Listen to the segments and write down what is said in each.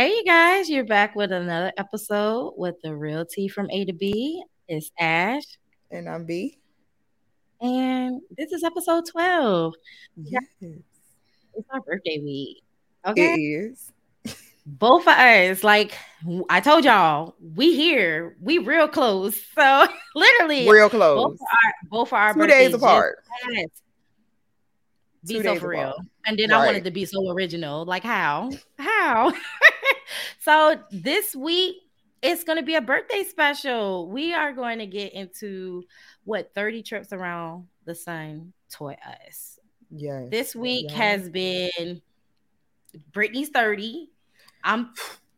Hey, you guys, you're back with another episode with the real T from A to B. It's Ash. And I'm B. And this is episode 12. Yes. It's our birthday week. Okay. It is. Both of us, like I told y'all, we here, we real close. So literally, real close. Both our, both for our two days apart. Be so for real. And then right. I wanted to be so original. Like how? How? so this week it's going to be a birthday special. We are going to get into what 30 trips around the sun toy us. Yes. This week yes. has been Brittany's 30. I'm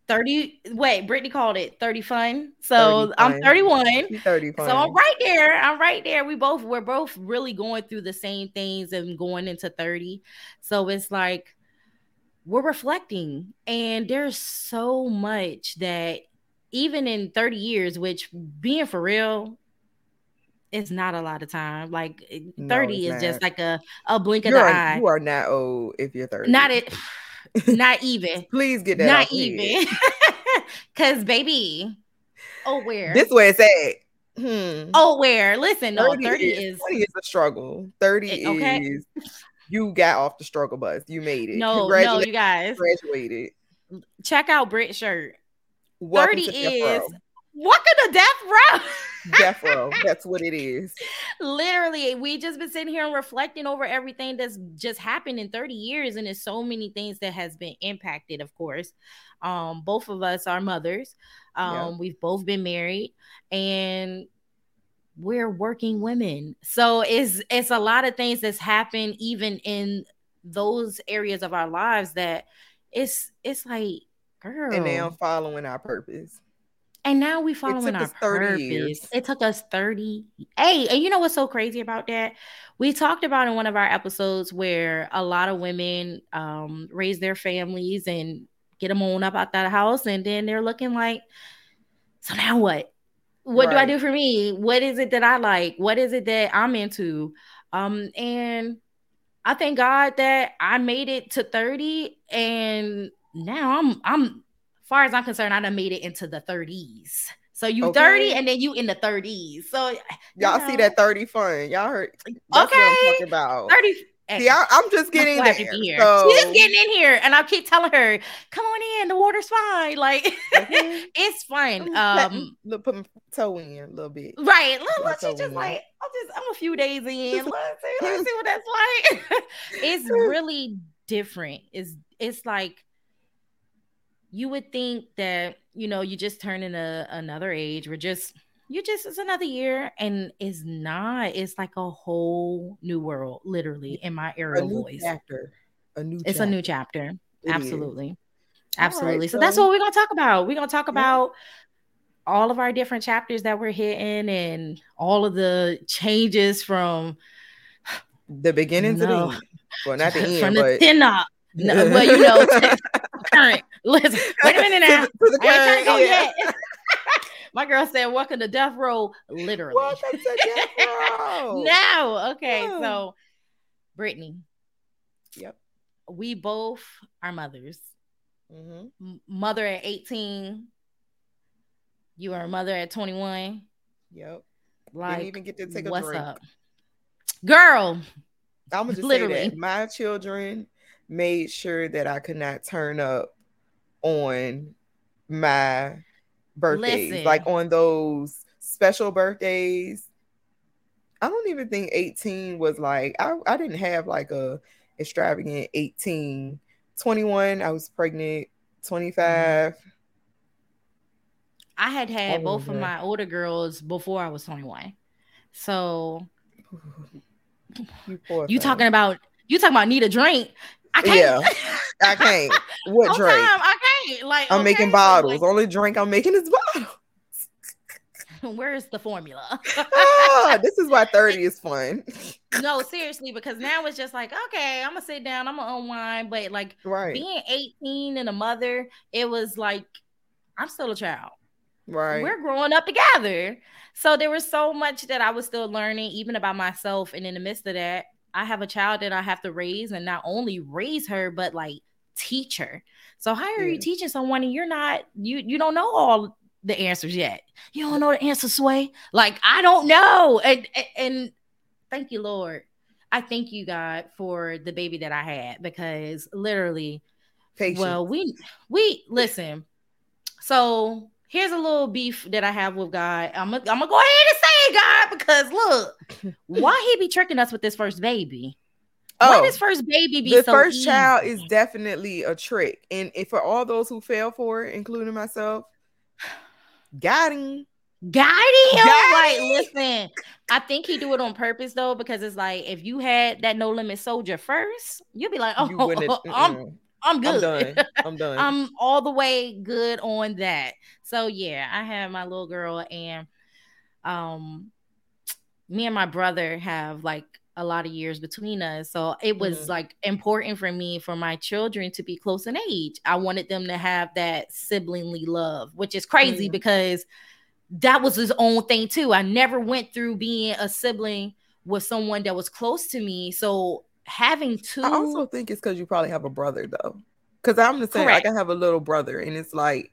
30. Wait, Brittany called it 30 fun. So 30 I'm 31. 30 fun. So I'm right there. I'm right there. We both we're both really going through the same things and going into 30. So it's like we're reflecting, and there's so much that even in 30 years, which being for real, it's not a lot of time. Like 30 no, is not. just like a, a blink you're, of the eye. You are not old if you're 30. Not it. Not even. Please get that. Not even. Cause baby, oh where? This way it's at. Hmm. Oh where? Listen, no, 30, 30 is, is 30 is a struggle. 30 it, okay. is you got off the struggle bus. You made it. No, no, you guys graduated. Check out Brit shirt. Welcome 30 is welcome to death row. death row. That's what it is. Literally, we just been sitting here and reflecting over everything that's just happened in 30 years, and there's so many things that has been impacted. Of course, um, both of us are mothers. Um, yeah. We've both been married, and we're working women. So it's it's a lot of things that's happened even in those areas of our lives that it's it's like girl. And now following our purpose. And now we following our 30 purpose. Years. It took us 30. Hey, and you know what's so crazy about that? We talked about in one of our episodes where a lot of women um, raise their families and get them on up out that house, and then they're looking like, so now what? What right. do I do for me? What is it that I like? What is it that I'm into? Um, and I thank God that I made it to 30 and now I'm I'm far as I'm concerned, I done made it into the 30s. So you okay. 30 and then you in the 30s. So y'all know. see that 30 fun. Y'all heard that's okay. what I'm talking about. 30 See, I, am just getting there. Here. So. She's just getting in here, and I keep telling her, "Come on in, the water's fine. Like mm-hmm. it's fine." Um, look, put my toe in a little bit. Right, look, look she's just like, "I'm just, I'm a few days in. Let's see, let's see what that's like." it's really different. It's, it's like you would think that you know you just turn in a, another age we're just you just it's another year and it's not it's like a whole new world literally in my era voice chapter a new it's chapter. a new chapter it absolutely is. absolutely right, so, so, that's what we're gonna talk about we're gonna talk about yeah. all of our different chapters that we're hitting and all of the changes from the beginning no, to the end well not the end from but... the thin up no, well you know current. Listen, wait a minute now. to, to the current, I ain't yeah. yet. My girl said, "Welcome to death row." Literally. Welcome to death row. now, okay. So, Brittany. Yep. We both are mothers. Mm-hmm. Mother at eighteen. You are a mother at twenty-one. Yep. Like, Didn't even get to take a what's drink. up, girl? I'm gonna just Literally. say that my children made sure that I could not turn up on my birthdays, Listen. like on those special birthdays. I don't even think 18 was like I, I didn't have like a extravagant 18. 21, I was pregnant, 25. I had had oh, both of my older girls before I was 21. So you, you talking about you talking about need a drink. I can't. Yeah, I can't. What drink? Time, I can't. Like I'm okay, making bottles. Like, Only drink I'm making is bottles. Where's the formula? ah, this is why 30 is fun. no, seriously, because now it's just like, okay, I'm gonna sit down, I'm gonna unwind. But like right. being 18 and a mother, it was like I'm still a child. Right. We're growing up together. So there was so much that I was still learning, even about myself. And in the midst of that, I have a child that I have to raise and not only raise her, but like teacher. So how are you teaching someone and you're not you you don't know all the answers yet? You don't know the answer, Sway. Like I don't know. And and thank you, Lord. I thank you, God, for the baby that I had because literally, Patience. well, we we listen. So here's a little beef that I have with God. I'm gonna, I'm gonna go ahead and say it, God, because look, why he be tricking us with this first baby? Oh, why this first baby be the so first easy? child is definitely a trick, and if for all those who fell for it, including myself, got him. Got him. Like, listen, I think he do it on purpose though, because it's like if you had that no limit soldier first, you'd be like, oh, I'm I'm good. I'm done. I'm done. I'm all the way good on that. So yeah, I have my little girl, and um, me and my brother have like a lot of years between us. So it was mm-hmm. like important for me for my children to be close in age. I wanted them to have that siblingly love, which is crazy mm-hmm. because that was his own thing too. I never went through being a sibling with someone that was close to me. So having two, I also think it's because you probably have a brother though. Because I'm the same. Correct. Like I have a little brother, and it's like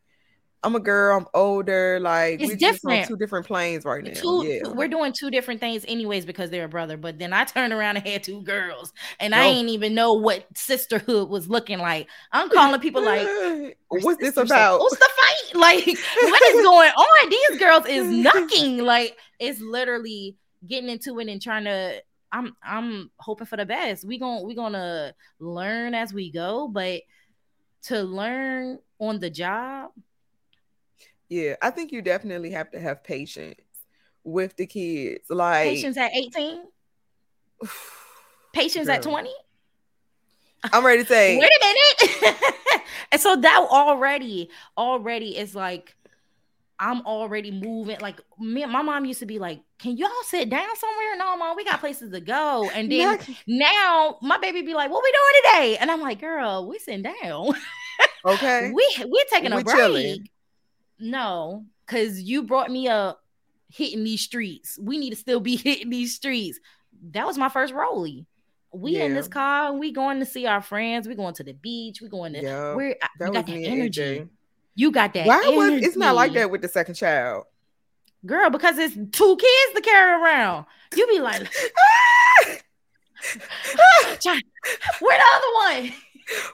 I'm a girl. I'm older. Like it's different. two different planes right now. Two, yeah. we're doing two different things, anyways, because they're a brother. But then I turned around and had two girls, and I ain't even know what sisterhood was looking like. I'm calling people like, "What's this about? What's the fight? Like, what is going on? These girls is knocking. Like, it's literally getting into it and trying to. I'm I'm hoping for the best. We going we gonna learn as we go, but to learn on the job yeah, I think you definitely have to have patience with the kids. Like patience at 18? patience Girl. at 20? I'm ready to say wait a minute. and so that already, already is like I'm already moving. Like me, my mom used to be like, "Can y'all sit down somewhere?" No, mom, we got places to go. And then now my baby be like, "What we doing today?" And I'm like, "Girl, we sitting down. Okay, we we taking we a break." Chilling. No, because you brought me up hitting these streets. We need to still be hitting these streets. That was my first rollie. We yeah. in this car and we going to see our friends. We going to the beach. We going to yeah, where we got that energy. You got that. Why was it's not like that with the second child? Girl, because it's two kids to carry around. You be like, where the other one?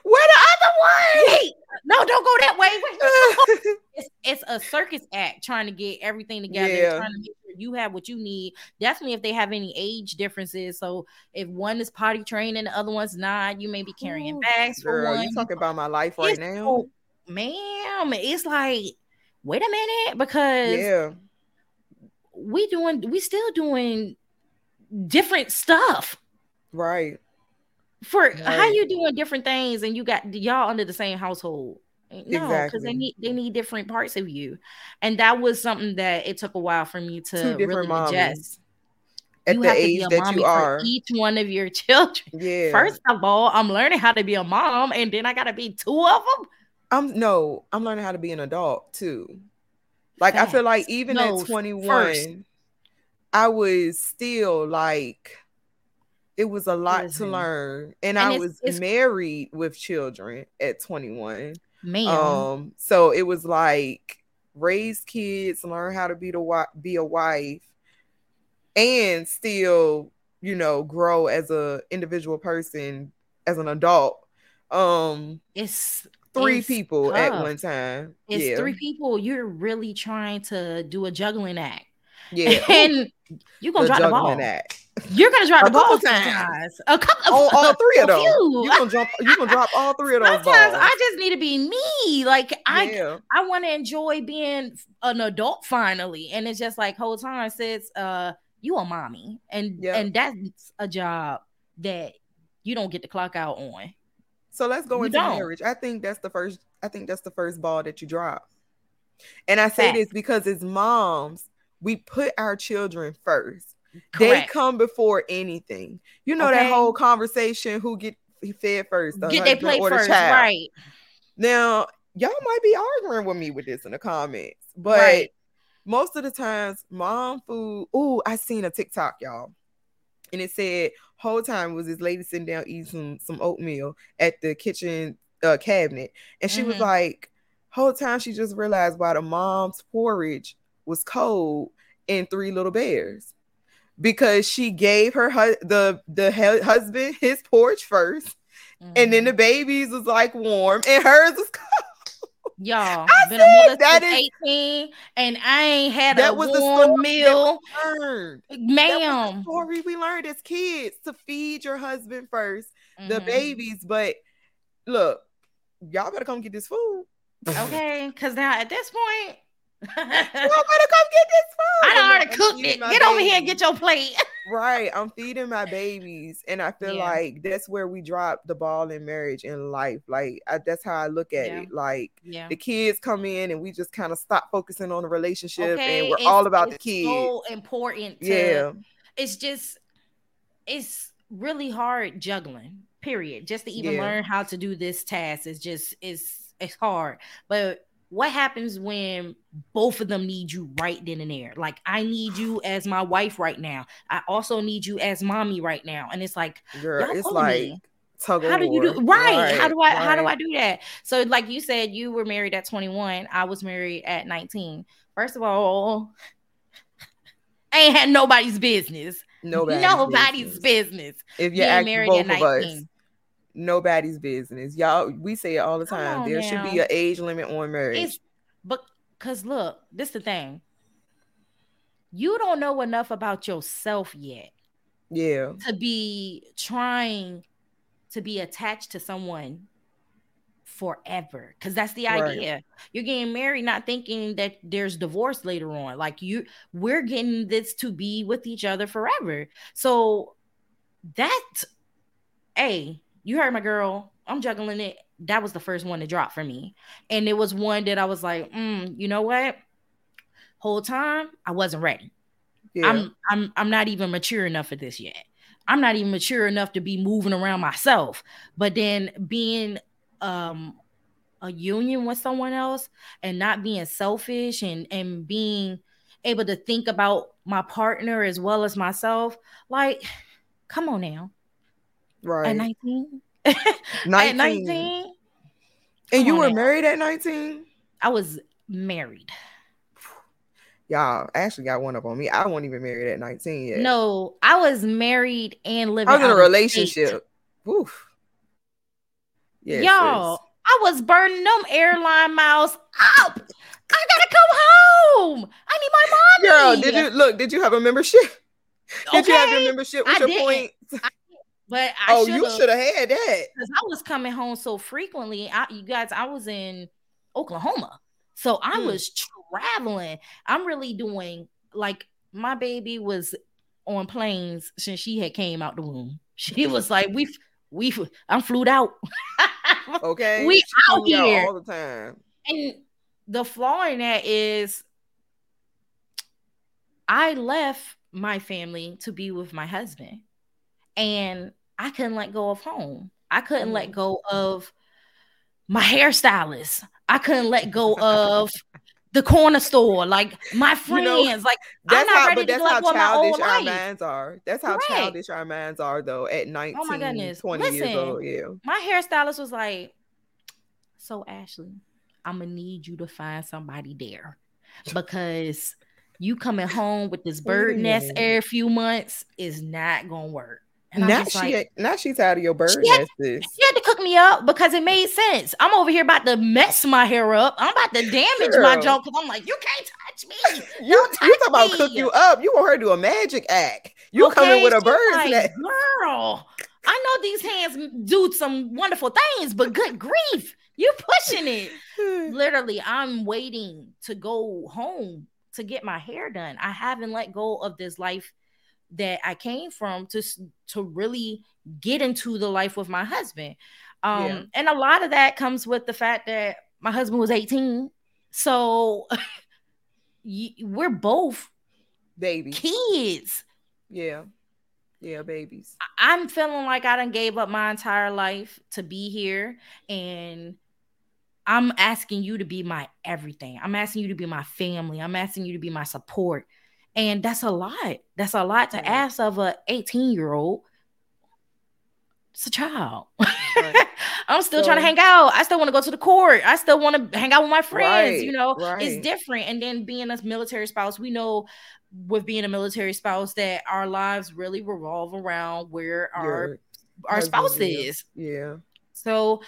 Where the other one? Wait, no, don't go that way. it's, it's a circus act trying to get everything together, yeah. trying to make sure you have what you need. Definitely if they have any age differences. So if one is potty trained and the other one's not, you may be carrying bags Girl, for one. You talking about my life right it's, now, oh, ma'am? It's like, wait a minute, because yeah, we doing, we still doing different stuff, right? For right. how you doing different things and you got y'all under the same household? Eh, no, because exactly. they need they need different parts of you, and that was something that it took a while for me to really digest. At you the age that you are, for each one of your children. Yeah. First of all, I'm learning how to be a mom, and then I got to be two of them. I'm no, I'm learning how to be an adult too. Like. I feel like even no, at 21, first. I was still like it was a lot Listen. to learn and, and i was it's, married with children at 21 man um so it was like raise kids learn how to be the be a wife and still you know grow as a individual person as an adult um it's three it's people tough. at one time it's yeah. three people you're really trying to do a juggling act yeah and you're gonna the drop the ball act you're gonna drop the ball sometimes. A couple, all, all three of those. You gonna drop? You gonna drop all three of those sometimes balls. I just need to be me. Like I, yeah. I want to enjoy being an adult finally, and it's just like whole time says, uh, you a mommy, and yep. and that's a job that you don't get the clock out on. So let's go you into don't. marriage. I think that's the first. I think that's the first ball that you drop. And I say Fact. this because as moms, we put our children first Correct. They come before anything. You know okay. that whole conversation who get fed first, get they plate first, right? Now y'all might be arguing with me with this in the comments, but right. most of the times, mom food. Oh, I seen a TikTok, y'all, and it said whole time was this lady sitting down eating some some oatmeal at the kitchen uh, cabinet, and she mm-hmm. was like, whole time she just realized why the mom's porridge was cold in Three Little Bears because she gave her hu- the the husband his porch 1st mm-hmm. and then the mm-hmm. babies was like warm, and hers was cold. Y'all I been a mother that is, 18 and I ain't had that a was warm meal. Ma'am. story we learned as kids to feed your husband 1st mm-hmm. the babies. But look, y'all better come get this food. Okay, because now at this point, Y'all better come get this food. I already cooked it. Get babies. over here and get your plate. right. I'm feeding my babies. And I feel yeah. like that's where we drop the ball in marriage and life. Like I, that's how I look at yeah. it. Like yeah. the kids come in and we just kind of stop focusing on the relationship okay. and we're it's, all about the kids. So important. To, yeah. It's just it's really hard juggling. Period. Just to even learn how to do this task is just it's it's hard. But what happens when both of them need you right then and there? Like, I need you as my wife right now. I also need you as mommy right now. And it's like, girl, it's like me. how do you do right, right how do I right. how do I do that? So, like you said, you were married at 21. I was married at 19. First of all, I ain't had nobody's business. Nobody's, nobody's business. business. If you ask married both at 19. Of us, nobody's business. Y'all, we say it all the time. There now. should be an age limit on marriage. It's, but because look, this the thing. You don't know enough about yourself yet. Yeah. To be trying to be attached to someone forever because that's the idea right. you're getting married not thinking that there's divorce later on like you we're getting this to be with each other forever so that a you heard my girl. I'm juggling it. That was the first one to drop for me. And it was one that I was like, mm, you know what? Whole time I wasn't ready. Yeah. I'm I'm I'm not even mature enough for this yet. I'm not even mature enough to be moving around myself. But then being um a union with someone else and not being selfish and and being able to think about my partner as well as myself, like, come on now. Right. At 19. 19. at 19. And you were married at 19? I was married. Y'all actually got one up on me. I wasn't even married at 19 yet. No, I was married and living. I was in a relationship. Oof. Yes, Y'all, yes. I was burning them airline miles up. I gotta come home. I need my mommy. Girl, did you look? Did you have a membership? Did okay. you have your membership with I your didn't. points? I but I oh, you should have had that because I was coming home so frequently. I, you guys, I was in Oklahoma, so I hmm. was traveling. I'm really doing like my baby was on planes since she had came out the womb. She was like, "We, we, I'm flued out." okay, we out here out all the time. And the flaw in that is, I left my family to be with my husband and I couldn't let go of home. I couldn't let mm. go of my hairstylist. I couldn't let go of the corner store, like my friends. You know, like that's how, but that's how childish our minds are. That's how Correct. childish our minds are, though. At 19, oh my goodness. 20 Listen, years old, yeah. My hairstylist was like, "So Ashley, I'm gonna need you to find somebody there because you coming home with this bird nest every few months is not gonna work." And now she like, now she's out of your bird she had, she had to cook me up because it made sense. I'm over here about to mess my hair up. I'm about to damage Girl. my jaw because I'm like, you can't touch me. You, Don't touch you talking about cook you up. You want her to do a magic act. You okay, coming with a bird like. Girl, I know these hands do some wonderful things, but good grief, you're pushing it. Literally, I'm waiting to go home to get my hair done. I haven't let go of this life that I came from to to really get into the life with my husband. Um, yeah. and a lot of that comes with the fact that my husband was 18. So we're both babies, kids. Yeah. Yeah, babies. I'm feeling like I done gave up my entire life to be here and I'm asking you to be my everything. I'm asking you to be my family. I'm asking you to be my support. And that's a lot. That's a lot to ask of a 18 year old it's a child. Right. I'm still so, trying to hang out. I still want to go to the court. I still want to hang out with my friends. Right, you know, right. it's different. And then being a military spouse, we know with being a military spouse that our lives really revolve around where our our spouse is. Yeah. So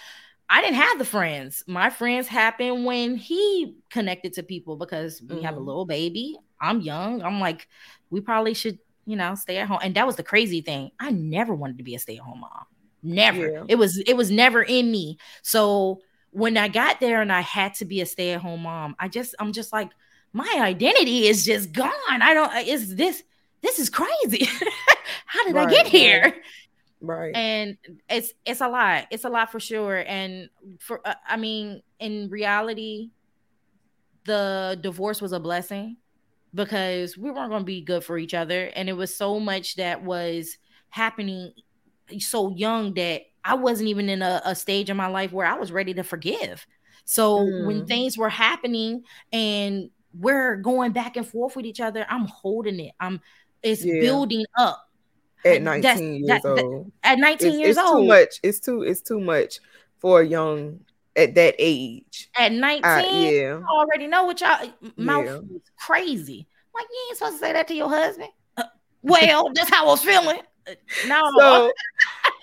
I didn't have the friends. My friends happened when he connected to people because we mm-hmm. have a mm-hmm. little baby. I'm young. I'm like, we probably should, you know, stay at home. And that was the crazy thing. I never wanted to be a stay-at-home mom. Never. Yeah. It was it was never in me. So when I got there and I had to be a stay-at-home mom, I just I'm just like my identity is just gone. I don't is this this is crazy. How did right, I get here? Right. right. And it's it's a lot. It's a lot for sure. And for uh, I mean, in reality, the divorce was a blessing because we weren't going to be good for each other and it was so much that was happening so young that I wasn't even in a, a stage in my life where I was ready to forgive. So mm. when things were happening and we're going back and forth with each other, I'm holding it. I'm it's yeah. building up. At 19 That's, years that, old. That, at 19 it's, years it's old. too much. It's too it's too much for a young at that age. At 19, uh, yeah. already know what y'all mouth yeah. is crazy. Like you ain't supposed to say that to your husband. Uh, well, that's how I was feeling. No. So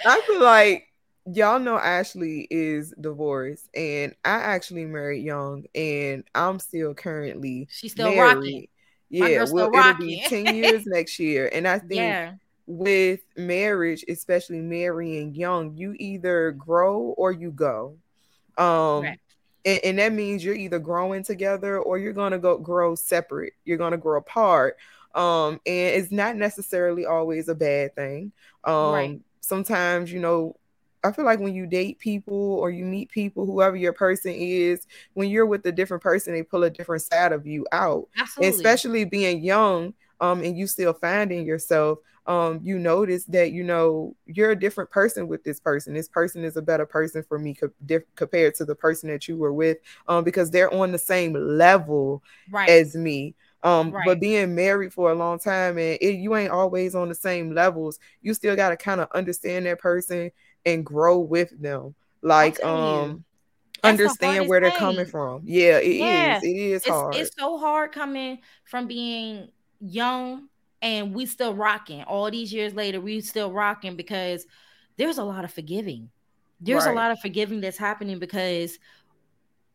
I feel like y'all know Ashley is divorced, and I actually married young, and I'm still currently she's still married. rocking. Yeah, well, it'll be 10 years next year. And I think yeah. with marriage, especially marrying young, you either grow or you go. Um right. and, and, that means you're either growing together or you're gonna go grow separate, you're gonna grow apart. Um, and it's not necessarily always a bad thing. Um, right. sometimes, you know, I feel like when you date people or you meet people, whoever your person is, when you're with a different person, they pull a different side of you out. Absolutely. Especially being young, um, and you still finding yourself, um, you notice that you know you're a different person with this person. This person is a better person for me co- diff- compared to the person that you were with, um, because they're on the same level right. as me. Um, right. but being married for a long time and it, you ain't always on the same levels, you still got to kind of understand that person and grow with them. Like um understand where they're thing. coming from. Yeah, it yeah. is. It is it's, hard. It's so hard coming from being young and we still rocking. All these years later, we still rocking because there's a lot of forgiving. There's right. a lot of forgiving that's happening because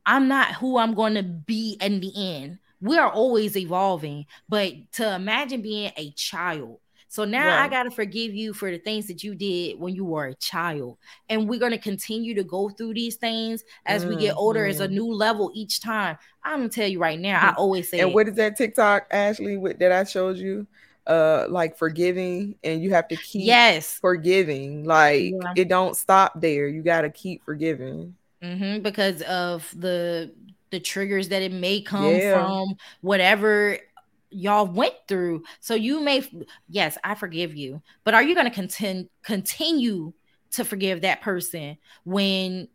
I'm not who I'm going to be in the end. We are always evolving, but to imagine being a child so now right. I got to forgive you for the things that you did when you were a child. And we're going to continue to go through these things as mm-hmm. we get older as a mm-hmm. new level each time. I'm going to tell you right now, I always say And what is that TikTok, Ashley, with, that I showed you? Uh like forgiving and you have to keep yes forgiving like yeah. it don't stop there you got to keep forgiving mm-hmm, because of the the triggers that it may come yeah. from whatever y'all went through. So you may, yes, I forgive you, but are you going to continue continue to forgive that person when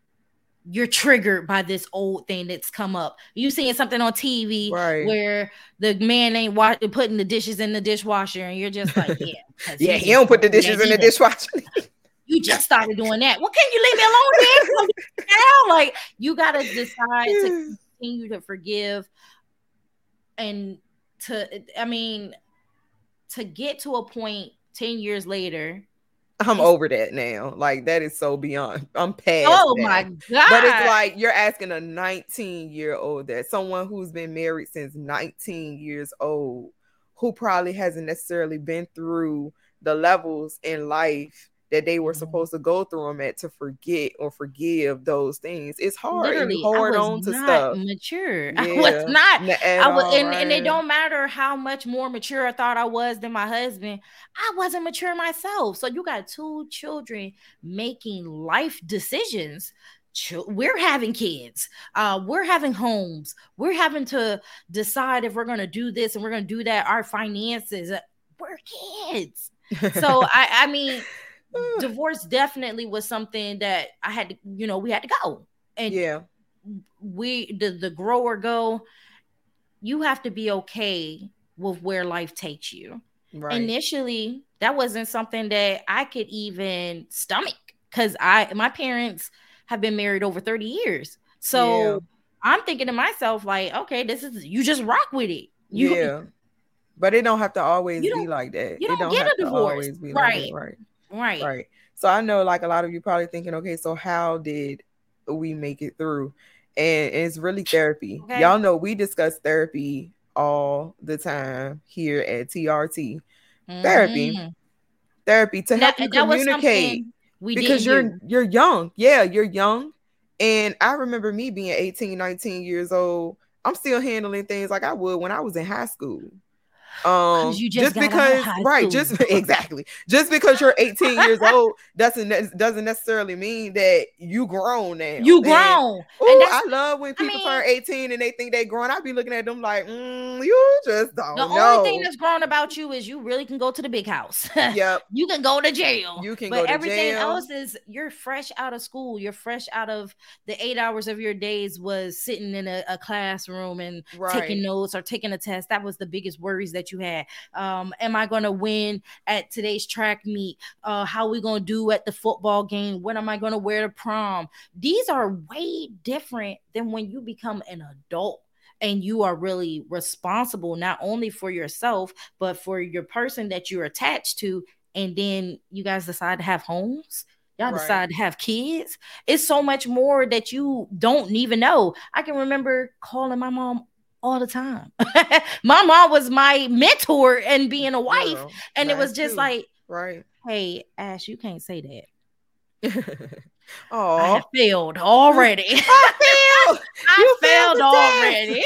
you're triggered by this old thing that's come up? You seeing something on TV right. where the man ain't wa- putting the dishes in the dishwasher, and you're just like, yeah, yeah, he, he don't put the dishes in the dishwasher. you just started doing that. Well, can you leave me alone then? now, like you got to decide to continue to forgive and to I mean to get to a point 10 years later I'm over that now. Like that is so beyond. I'm past. Oh that. my god! But it's like you're asking a 19 year old that someone who's been married since 19 years old, who probably hasn't necessarily been through the levels in life that they were mm-hmm. supposed to go through them at to forget or forgive those things. It's hard Literally, hard on to stuff. Mature. Yeah, I was not. I was, and, right. and it don't matter how much more mature I thought I was than my husband. I wasn't mature myself. So you got two children making life decisions we're having kids uh, we're having homes we're having to decide if we're going to do this and we're going to do that our finances uh, we're kids so i i mean Mm. divorce definitely was something that I had to, you know, we had to go. And yeah, we the the grower go, you have to be okay with where life takes you. Right. Initially, that wasn't something that I could even stomach. because I my parents have been married over 30 years. So yeah. I'm thinking to myself, like, okay, this is you just rock with it. You, yeah. But it don't have to always be like that. You don't, it don't get a divorce. right. Like right. Right. Right. So I know like a lot of you probably thinking, okay, so how did we make it through? And it's really therapy. Okay. Y'all know we discuss therapy all the time here at TRT. Mm-hmm. Therapy. Therapy to help that, you communicate. because you're do. you're young. Yeah, you're young. And I remember me being 18, 19 years old. I'm still handling things like I would when I was in high school. Um, just, just because, right? Just exactly. Just because you're 18 years old doesn't doesn't necessarily mean that you grown now. You grown. And, ooh, I love when people I mean, turn 18 and they think they grown. I be looking at them like, mm, you just don't. The know. only thing that's grown about you is you really can go to the big house. Yep. you can go to jail. You can but go to everything jail. else is you're fresh out of school. You're fresh out of the eight hours of your days was sitting in a, a classroom and right. taking notes or taking a test. That was the biggest worries that you had. Um, am I going to win at today's track meet? Uh, how we going to do at the football game? What am I going to wear to prom? These are way different than when you become an adult and you are really responsible not only for yourself but for your person that you're attached to and then you guys decide to have homes y'all right. decide to have kids it's so much more that you don't even know i can remember calling my mom all the time. my mom was my mentor and being a wife, Girl, and it was just too. like, right? Hey, Ash, you can't say that. oh, I failed already. I failed. I failed, failed already.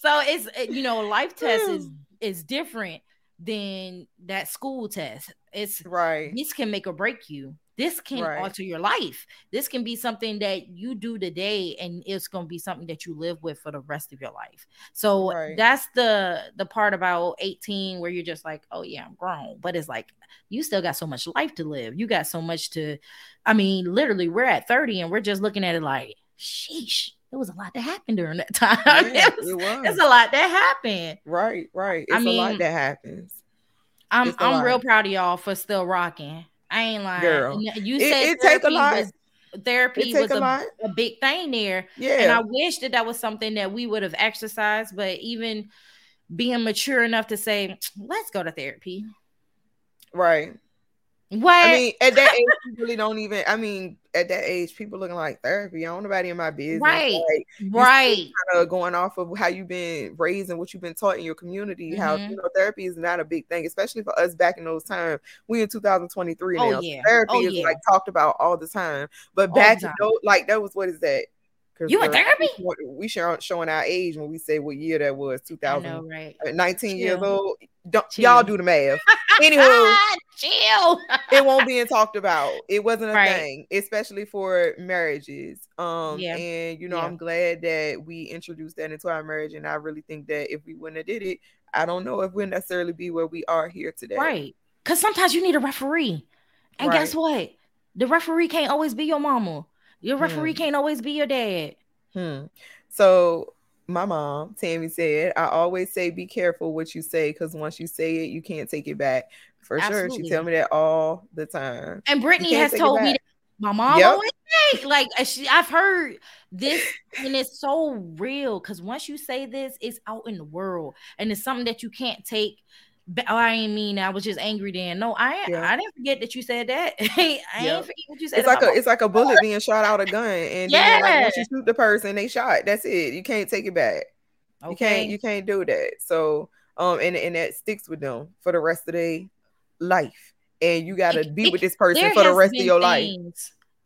so it's uh, you know, life test is is different than that school test. It's right. This can make or break you this can right. alter your life. This can be something that you do today and it's going to be something that you live with for the rest of your life. So right. that's the the part about 18 where you're just like, "Oh yeah, I'm grown." But it's like you still got so much life to live. You got so much to I mean, literally we're at 30 and we're just looking at it like, "Sheesh, there was a lot that happened during that time. Yeah, it, was, it was. It's a lot that happened. Right, right. It's I mean, a lot that happens. I'm I'm real proud of y'all for still rocking. I ain't lying. Girl, you said it, it take a lot. Was, therapy was a, a, a, big thing there. Yeah. And I wish that that was something that we would have exercised, but even being mature enough to say, let's go to therapy. Right. What? I mean, at that age, you really don't even. I mean, at that age, people looking like therapy. I don't nobody in my business. Right. Like, right. Kind of going off of how you've been raised and what you've been taught in your community. Mm-hmm. How you know therapy is not a big thing, especially for us back in those times. We in 2023 now. Oh, yeah. Therapy oh, is yeah. like talked about all the time. But back, you know, like that was what is that? You in therapy? We showing our age when we say what year that was. 2000, know, right? 19 Chill. years old. Don't Chill. y'all do the math? Anywho, chill. it won't be talked about. It wasn't a right. thing, especially for marriages. Um, yeah. and you know, yeah. I'm glad that we introduced that into our marriage, and I really think that if we wouldn't have did it, I don't know if we'd necessarily be where we are here today. Right? Because sometimes you need a referee, and right. guess what? The referee can't always be your mama. Your referee hmm. can't always be your dad. Hmm. So my mom, Tammy said, I always say be careful what you say because once you say it, you can't take it back. For Absolutely. sure. She tell me that all the time. And Brittany has told me that my mom yep. always say, like she, I've heard this, and it's so real because once you say this, it's out in the world, and it's something that you can't take Oh, I ain't mean I was just angry then. No, I yeah. I didn't forget that you said that. I ain't yep. forget what you said. It's like a it's like a bullet being shot out a gun, and yeah, then, like, once you shoot the person, they shot. That's it. You can't take it back. Okay. You can't you can't do that. So um, and and that sticks with them for the rest of their life, and you got to be it, with this person for the rest of your life.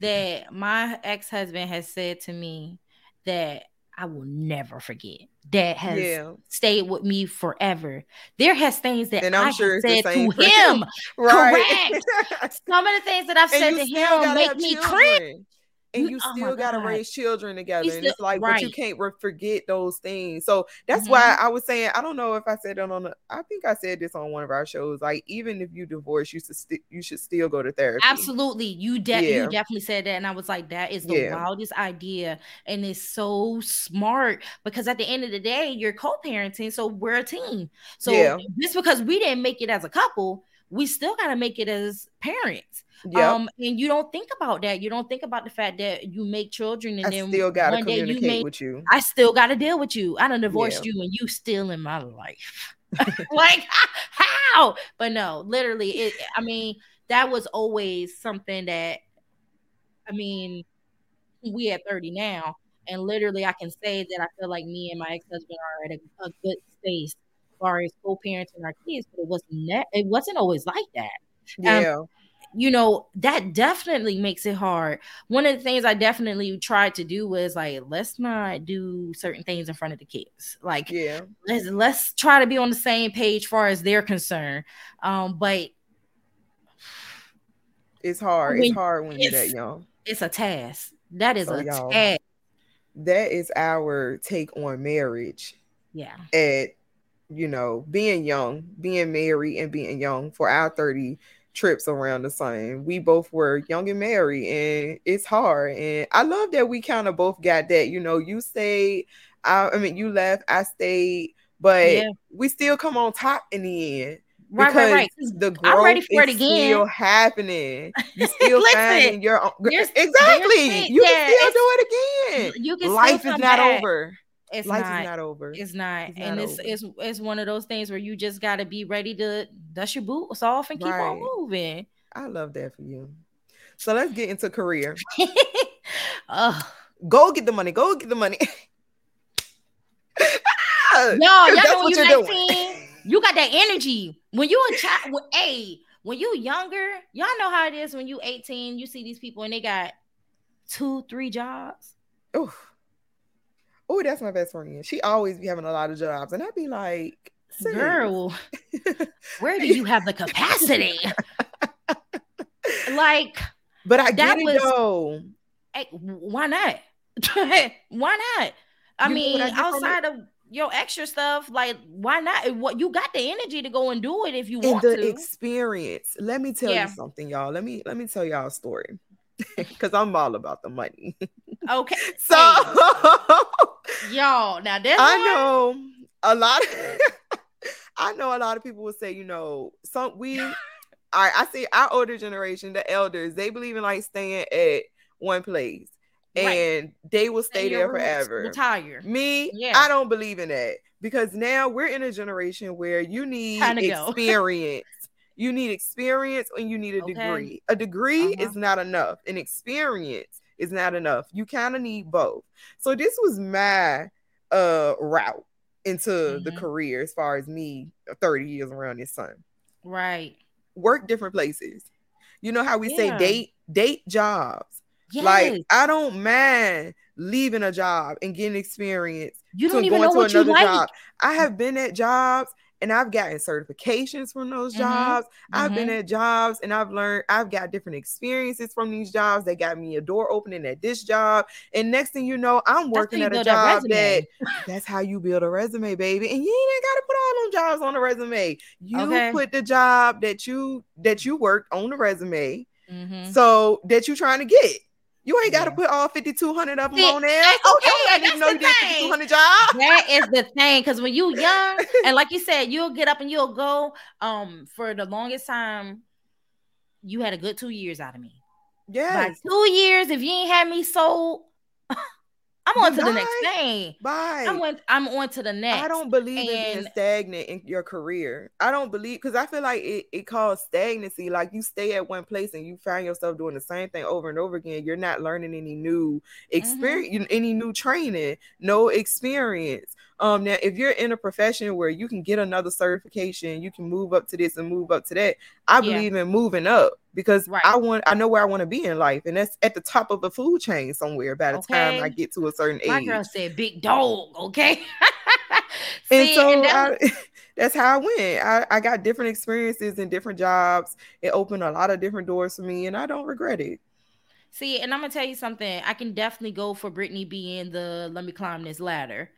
That my ex husband has said to me that I will never forget that has yeah. stayed with me forever. There has things that and I'm I sure said to him. right. Correct. Some of the things that I've and said to him make me cringe and you oh still got to raise children together. Still, and it's like, right. but you can't re- forget those things. So that's mm-hmm. why I was saying, I don't know if I said it on, the, I think I said this on one of our shows. Like, even if you divorce, you should st- you should still go to therapy. Absolutely, you, de- yeah. you definitely said that, and I was like, that is the yeah. wildest idea, and it's so smart because at the end of the day, you're co-parenting, so we're a team. So yeah. just because we didn't make it as a couple we still got to make it as parents. Yep. Um, and you don't think about that. You don't think about the fact that you make children and I then still gotta communicate you with you. I still gotta deal with you. I done divorced yeah. you and you still in my life. like how? But no, literally, it I mean, that was always something that I mean, we at 30 now, and literally I can say that I feel like me and my ex-husband are at a, a good space as far as co-parenting our kids, but it wasn't that it wasn't always like that. Um, yeah. Um, you know, that definitely makes it hard. One of the things I definitely tried to do was like, let's not do certain things in front of the kids. Like, yeah, let's let's try to be on the same page far as they're concerned. Um, but it's hard. it's hard when you're that young. It's a task. That is so a task. That is our take on marriage. Yeah. At you know, being young, being married and being young for our 30 trips around the sun. We both were young and married, and it's hard. And I love that we kind of both got that. You know, you stayed, I, I mean, you left, I stayed, but yeah. we still come on top in the end. Right, right, right. The growth I'm ready for it again. Still happening. You still Listen, finding your own. exactly. you yeah, can still do it again. You can. Life is not back. over. It's Life not, is not over. It's not. It's and it's, it's it's one of those things where you just gotta be ready to dust your boots off and keep right. on moving. I love that for you. So let's get into career. oh. Go get the money. Go get the money. no, y'all know what you're 19, doing. you got that energy. When you a child, hey, when you younger, y'all know how it is when you 18, you see these people and they got two, three jobs. Ooh oh, that's my best friend. She always be having a lot of jobs, and I'd be like, girl, where do you have the capacity? like, but I that was, though. Hey, why not? why not? I you mean, outside of your extra stuff, like why not? What you got the energy to go and do it if you want to? the to. experience. Let me tell yeah. you something, y'all. Let me let me tell y'all a story because I'm all about the money. Okay. So y'all, now this I know a lot of I know a lot of people will say, you know, some we I I see our older generation, the elders, they believe in like staying at one place. Right. And they will stay there forever. Retire. Me, yeah. I don't believe in that because now we're in a generation where you need experience. You need experience and you need a okay. degree. A degree uh-huh. is not enough. An experience is not enough. You kind of need both. So this was my uh route into mm-hmm. the career as far as me 30 years around this sun. Right. Work different places. You know how we yeah. say date date jobs. Yes. Like I don't mind leaving a job and getting experience. You don't even know what you like. Job. I have been at jobs and I've gotten certifications from those mm-hmm. jobs. I've mm-hmm. been at jobs and I've learned, I've got different experiences from these jobs. They got me a door opening at this job. And next thing you know, I'm working at a job that that's how you build a resume, baby. And you ain't got to put all them jobs on the resume. You okay. put the job that you that you worked on the resume. Mm-hmm. So that you're trying to get. You ain't got to put all 5,200 of them See, on there. Okay, I didn't know you did 5,200 jobs. That is the thing. Because when you young, and like you said, you'll get up and you'll go. Um, For the longest time, you had a good two years out of me. Yeah. two years, if you ain't had me sold, I'm on to the next thing. Bye. I'm on, I'm on to the next. I don't believe and, in being stagnant in your career. I don't believe because I feel like it, it calls stagnancy. Like you stay at one place and you find yourself doing the same thing over and over again. You're not learning any new experience, mm-hmm. any new training, no experience. Um, now if you're in a profession where you can get another certification, you can move up to this and move up to that. I yeah. believe in moving up because right. I want I know where I want to be in life, and that's at the top of the food chain somewhere by the okay. time I get to a certain age. My girl said big dog, okay. and so and that I, that's how I went. I, I got different experiences and different jobs. It opened a lot of different doors for me, and I don't regret it. See, and I'm gonna tell you something. I can definitely go for Brittany being the let me climb this ladder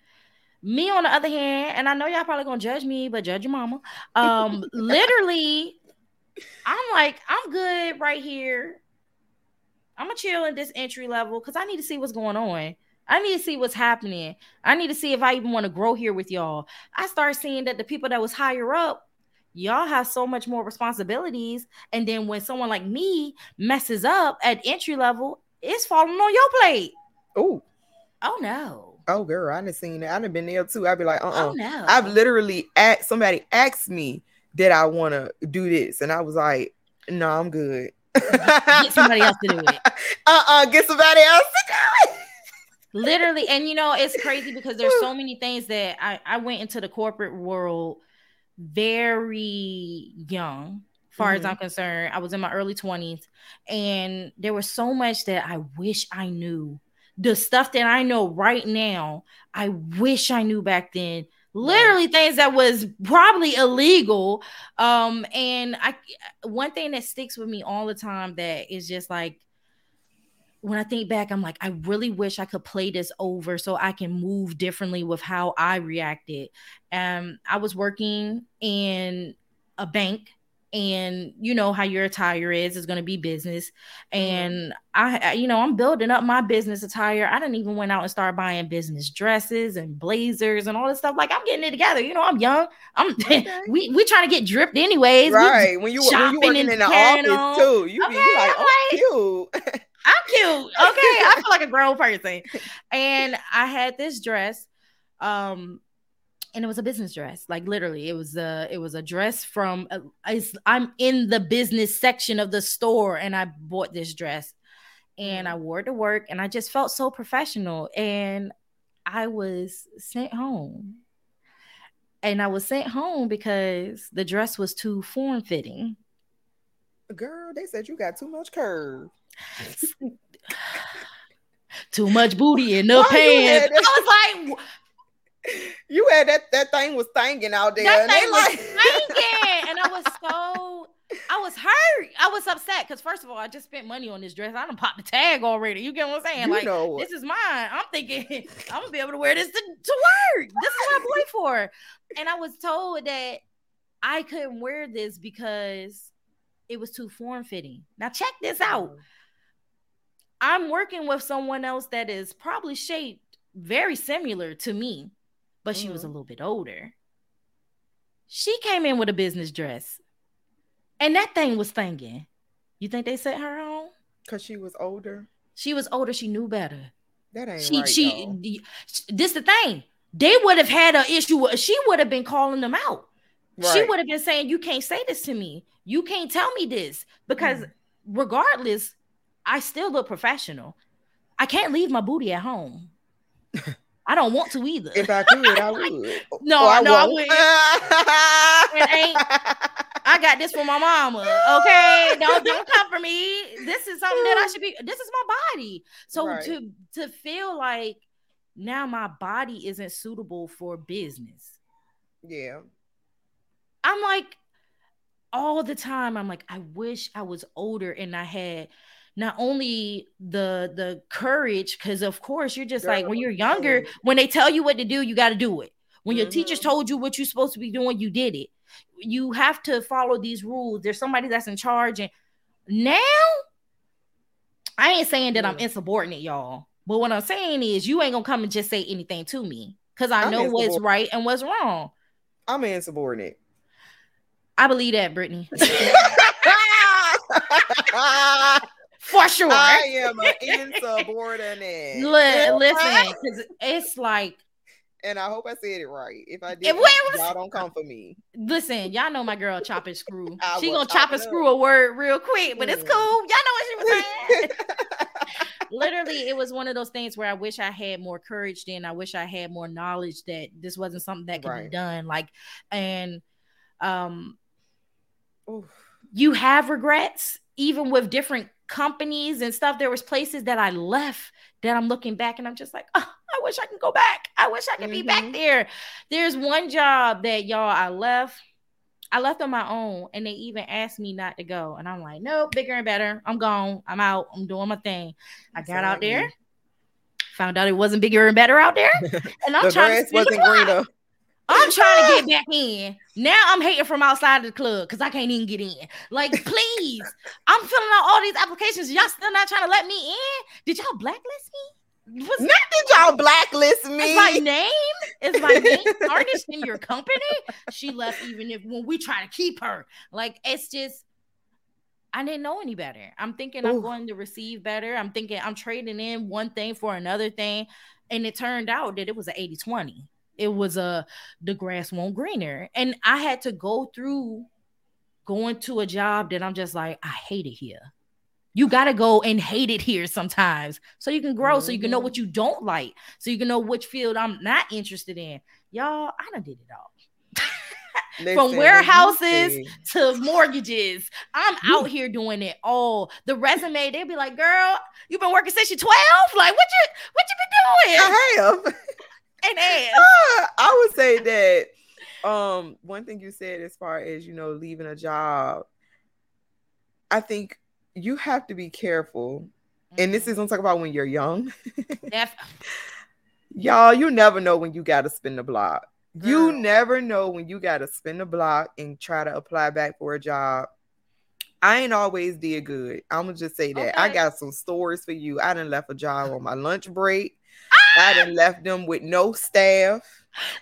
me, on the other hand, and I know y'all probably gonna judge me, but judge your mama. Um, literally, I'm like, I'm good right here. I'm gonna chill in this entry level because I need to see what's going on. I need to see what's happening. I need to see if I even want to grow here with y'all. I start seeing that the people that was higher up, y'all have so much more responsibilities. And then when someone like me messes up at entry level, it's falling on your plate. Oh, oh no. Oh girl, I didn't seen that. I done been there too. I'd be like, uh-uh. Oh, no. I've literally asked somebody asked me did I want to do this, and I was like, no, I'm good. get somebody else to do it. Uh-uh, get somebody else to do it. Literally, and you know, it's crazy because there's so many things that I, I went into the corporate world very young far mm-hmm. as I'm concerned. I was in my early 20s, and there was so much that I wish I knew. The stuff that I know right now, I wish I knew back then. Literally things that was probably illegal. Um, and I one thing that sticks with me all the time that is just like when I think back, I'm like, I really wish I could play this over so I can move differently with how I reacted. Um, I was working in a bank and you know how your attire is is going to be business. Mm-hmm. and I, you know i'm building up my business attire. I didn't even went out and start buying business dresses and blazers and all this stuff. Like i'm getting it together. You know i'm young. I'm okay. we we trying to get dripped anyways. Right. when you when you working in the office too you okay, be like, oh, cute. I'm cute. Okay i feel like a grown person. And i had this dress um and it was a business dress. Like literally it was a it was a dress from uh, i'm in the business section of the store and i bought this dress. And i wore it to work and i just felt so professional. And i was sent home. And i was sent home because the dress was too form fitting girl they said you got too much curve. Too much booty in the Why pants. I was like, you had that that thing was thinking out there. That and thing was like... and I was so I was hurt. I was upset because first of all, I just spent money on this dress. I don't pop the tag already. You get what I'm saying? You like know. this is mine. I'm thinking I'm gonna be able to wear this to, to work. This is what I boy for. And I was told that I couldn't wear this because it was too form fitting. Now check this out. Mm-hmm. I'm working with someone else that is probably shaped very similar to me but mm-hmm. she was a mm-hmm. little bit older. She came in with a business dress, and that thing was thinking. You think they set her on? Cause she was older. She was older. She knew better. That ain't she. Right, she. This the thing. They would have had an issue. She would have been calling them out. Right. She would have been saying, "You can't say this to me. You can't tell me this because, mm. regardless, I still look professional. I can't leave my booty at home." I don't want to either. If I could, I would. no, oh, I no. I wouldn't. ain't, I got this from my mama. Okay, don't don't come for me. This is something that I should be. This is my body. So right. to to feel like now my body isn't suitable for business. Yeah. I'm like all the time. I'm like, I wish I was older and I had not only the the courage because of course you're just Girl, like when you're younger when they tell you what to do you got to do it. When your mm-hmm. teachers told you what you're supposed to be doing you did it. You have to follow these rules. There's somebody that's in charge and now i ain't saying that i'm insubordinate y'all but what i'm saying is you ain't gonna come and just say anything to me because i know what's right and what's wrong. I'm insubordinate. I believe that brittany for sure. I am an insubordinate. L- listen, because it's like. And I hope I said it right. If I did, was, y'all don't come for me. Listen, y'all know my girl chop and screw. she gonna chop and screw a word real quick, but mm. it's cool. Y'all know what she was saying. Literally, it was one of those things where I wish I had more courage. Then I wish I had more knowledge that this wasn't something that could right. be done. Like, and um, Oof. you have regrets even with different companies and stuff. There was places that I left that I'm looking back and I'm just like, oh, I wish I could go back. I wish I could mm-hmm. be back mm-hmm. there. There's one job that y'all I left. I left on my own and they even asked me not to go. And I'm like, nope, bigger and better. I'm gone. I'm out. I'm doing my thing. I got out there, found out it wasn't bigger and better out there. And I'm the trying to wasn't greener. I'm trying to get back in. Now I'm hating from outside of the club because I can't even get in. Like, please, I'm filling out all these applications. Y'all still not trying to let me in? Did y'all blacklist me? Was not did y'all blacklist me? Is my name Is my name tarnished in your company? She left even if when we try to keep her. Like it's just I didn't know any better. I'm thinking Ooh. I'm going to receive better. I'm thinking I'm trading in one thing for another thing. And it turned out that it was an 80 20. It was a the grass won't greener. And I had to go through going to a job that I'm just like, I hate it here. You got to go and hate it here sometimes so you can grow, mm-hmm. so you can know mm-hmm. what you don't like, so you can know which field I'm not interested in. Y'all, I done did it all. Listen, From warehouses to mortgages. I'm out here doing it all. The resume, they'd be like, girl, you've been working since you're 12? Like, what you what you been doing? I have. And. Uh, I would say that um one thing you said as far as you know leaving a job, I think you have to be careful. Mm-hmm. And this is I'm talking about when you're young. Y'all, you never know when you gotta spin the block. Girl. You never know when you gotta spin the block and try to apply back for a job. I ain't always did good. I'm gonna just say that. Okay. I got some stories for you. I didn't left a job on my lunch break. I didn't left them with no staff.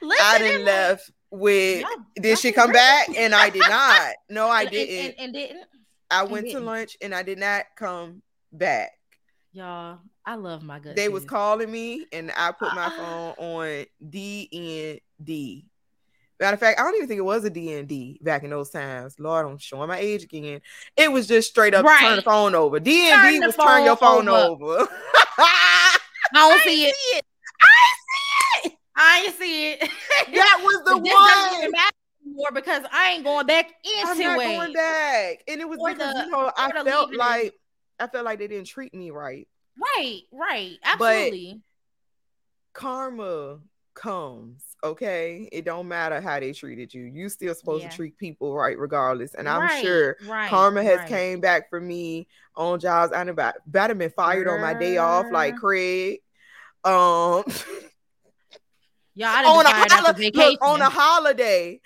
Listen, I didn't left with did she come back? And I did not. No, I didn't. And, and, and didn't. I went to lunch and I did not come back. Y'all, I love my good. They was calling me and I put my uh-uh. phone on DND. Matter of fact, I don't even think it was a DND back in those times. Lord, I'm showing my age again. It was just straight up right. turn the phone over. DND turn was turn your phone over. over. I don't see it. it. I see it. I see it. That was the one more because I ain't going back into I'm not it. going back. And it was or because the, you know I felt like I felt like they didn't treat me right. Right, right, absolutely. But karma comes, okay? It don't matter how they treated you. You still supposed yeah. to treat people right regardless. And I'm right, sure right, karma has right. came back for me on jobs. I about better been fired Girl. on my day off, like Craig. Um Yeah, I on a, hol- look, on a holiday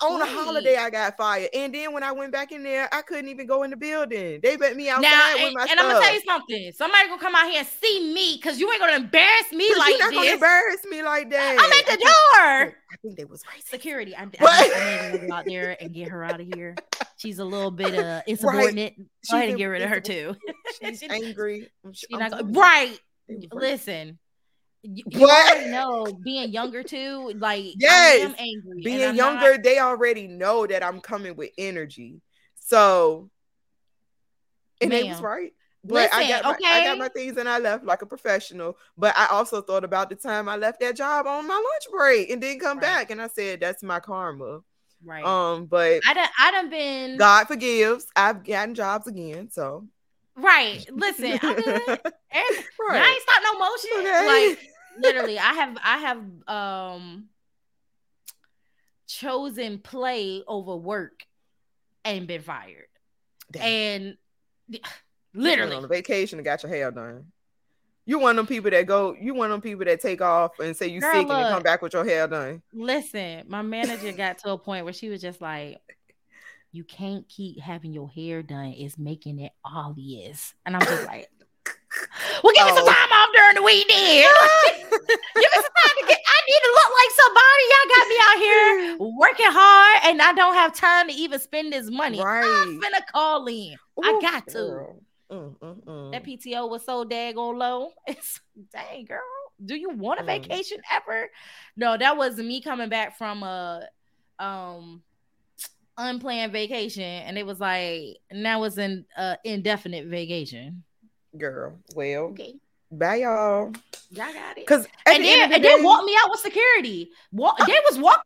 on a holiday I got fired. And then when I went back in there, I couldn't even go in the building. They let me outside now, with my and, stuff. And I'm gonna tell you something. Somebody gonna come out here and see me because you ain't gonna embarrass me like you're not this. gonna embarrass me like that. I'm at the door. I think they was right. Security. I'm, I, need to go out there and get her out of here. She's a little bit uh insubordinate. Right. Go ahead and get rid of her too. She's angry. She not, right. Listen, you, you already know being younger too like yes I'm angry being younger not... they already know that i'm coming with energy so and Ma'am. they was right but Listen, I got my, okay. I got my things and I left like a professional. But I also thought about the time I left that job on my lunch break and didn't come right. back. And I said, that's my karma. Right. Um, but I done I done been God forgives. I've gotten jobs again. So Right. Listen, I'm good. right. I ain't stop no motion. Okay. Like literally, I have I have um chosen play over work and been fired. Damn. And literally on a vacation and got your hair done. You one of them people that go, you one of them people that take off and say you Girl, sick look, and come back with your hair done. Listen, my manager got to a point where she was just like, you can't keep having your hair done. It's making it obvious. And I'm just like, well, give oh. me some oh. time off during the weekend. give me some time to get. I need to look like somebody. Y'all got me out here working hard, and I don't have time to even spend this money. Right. I'm finna call in. Ooh, I got to. Mm, mm, mm. That PTO was so daggone low. It's dang girl. Do you want a mm. vacation ever? No, that was me coming back from a um unplanned vacation and it was like now it's an uh, indefinite vacation. Girl well okay. bye y'all. Y'all got it. Because and then the and day, they walked me out with security. Walk they was walk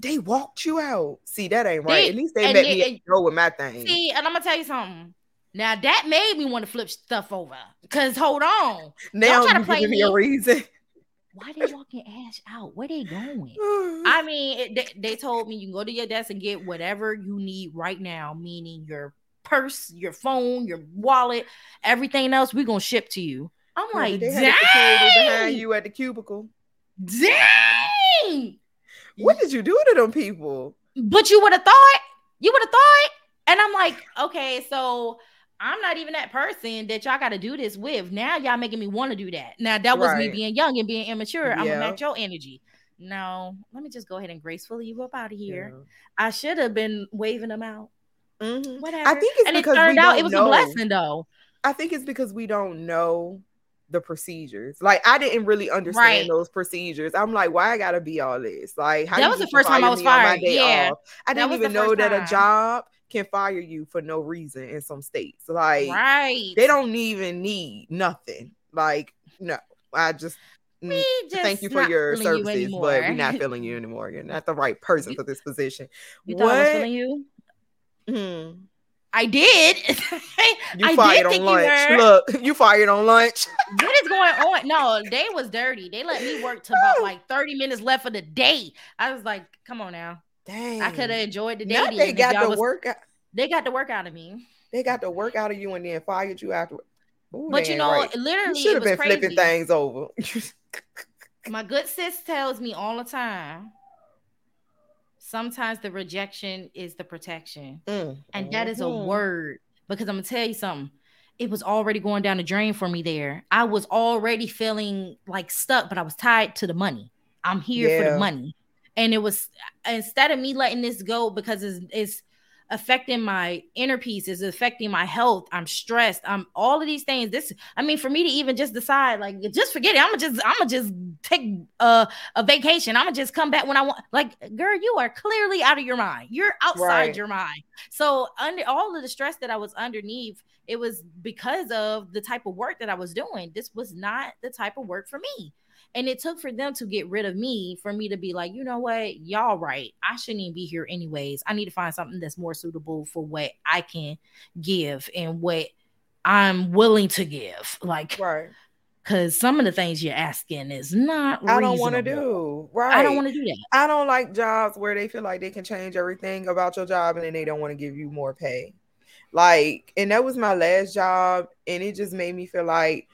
they walked you out. See that ain't right. They, at least they let they, me go with my thing. See and i'm gonna tell you something. Now that made me want to flip stuff over. Because hold on. Now you giving me a reason why they walking Ash out? Where they going? I mean, it, they, they, told me you can go to your desk and get whatever you need right now, meaning your purse, your phone, your wallet, everything else. We're gonna ship to you. I'm yeah, like, dang. behind you at the cubicle. Dang. What did you do to them people? But you would have thought. You would have thought. And I'm like, okay, so I'm not even that person that y'all got to do this with. Now y'all making me want to do that. Now that was right. me being young and being immature. I'm gonna match your energy. no, let me just go ahead and gracefully you up out of here. Yeah. I should have been waving them out. Mm-hmm. Whatever. I think it's and because it turned out it was know. a blessing though. I think it's because we don't know the procedures. Like I didn't really understand right. those procedures. I'm like, why I gotta be all this? Like that was the first time I was fired. Yeah, off? I didn't even know that a job can fire you for no reason in some states. Like, right? They don't even need nothing. Like, no, I just. Mm, we just thank you for your services, you but we're not feeling you anymore. You're not the right person for this position. You what? I was feeling you? Hmm. I did. you I fired on lunch. You Look, you fired on lunch. what is going on? No, they was dirty. They let me work to about like 30 minutes left of the day. I was like, come on now. Dang. I could have enjoyed the day. Now they got the was, work out. They got the work out of me. They got the work out of you and then fired you after. Ooh, but you know, right. literally, should have been crazy. flipping things over. My good sis tells me all the time sometimes the rejection is the protection. Mm. And that is a word because I'm gonna tell you something. It was already going down the drain for me there. I was already feeling like stuck, but I was tied to the money. I'm here yeah. for the money. And it was instead of me letting this go because it's, it's affecting my inner peace is affecting my health i'm stressed i'm all of these things this i mean for me to even just decide like just forget it i'm gonna just i'm gonna just take a, a vacation i'm gonna just come back when i want like girl you are clearly out of your mind you're outside right. your mind so under all of the stress that i was underneath it was because of the type of work that i was doing this was not the type of work for me and it took for them to get rid of me for me to be like, you know what, y'all right. I shouldn't even be here anyways. I need to find something that's more suitable for what I can give and what I'm willing to give. Like, right. Cause some of the things you're asking is not. What I don't want to do right. I don't want to do that. I don't like jobs where they feel like they can change everything about your job and then they don't want to give you more pay. Like, and that was my last job, and it just made me feel like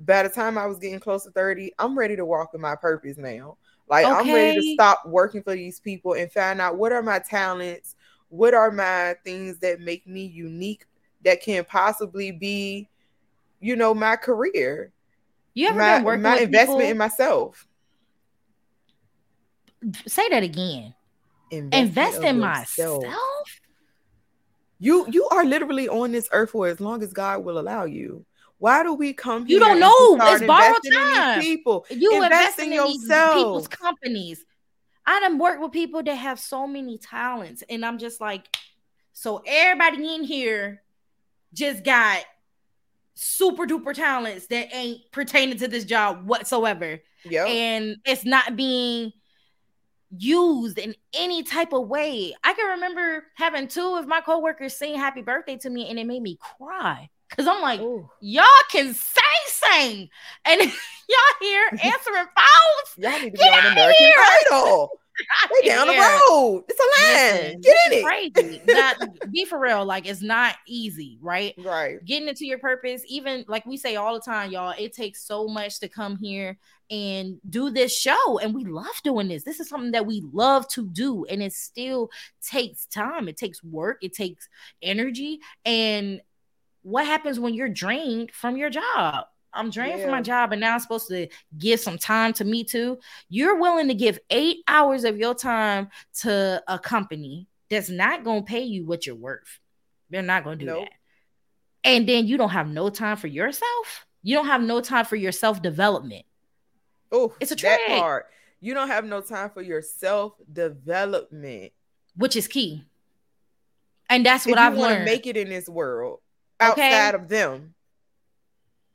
by the time I was getting close to 30, I'm ready to walk in my purpose now. Like okay. I'm ready to stop working for these people and find out what are my talents, what are my things that make me unique that can possibly be, you know, my career. You ever my, been working my investment people? in myself? Say that again. Invest, Invest in myself. You you are literally on this earth for as long as God will allow you. Why do we come here? You don't know. It's borrowed time. people. You invest, in, in yourself. people's companies. I done worked with people that have so many talents, and I'm just like, so everybody in here just got super duper talents that ain't pertaining to this job whatsoever. Yeah. And it's not being used in any type of way. I can remember having two of my coworkers sing happy birthday to me and it made me cry. Cause I'm like, Ooh. y'all can say sing, and y'all here answering phones. Y'all need to be on American here. Idol. They down yeah. the road. It's a line. Listen, Get in it. Crazy. not be for real. Like it's not easy, right? Right. Getting into your purpose, even like we say all the time, y'all. It takes so much to come here and do this show, and we love doing this. This is something that we love to do, and it still takes time. It takes work. It takes energy, and what happens when you're drained from your job? I'm drained yeah. from my job and now I'm supposed to give some time to me too. You're willing to give eight hours of your time to a company that's not going to pay you what you're worth. They're not going to do nope. that. And then you don't have no time for yourself. You don't have no time for your self development. Oh, it's a that part. You don't have no time for your self development, which is key. And that's what I've learned. To make it in this world outside okay? of them.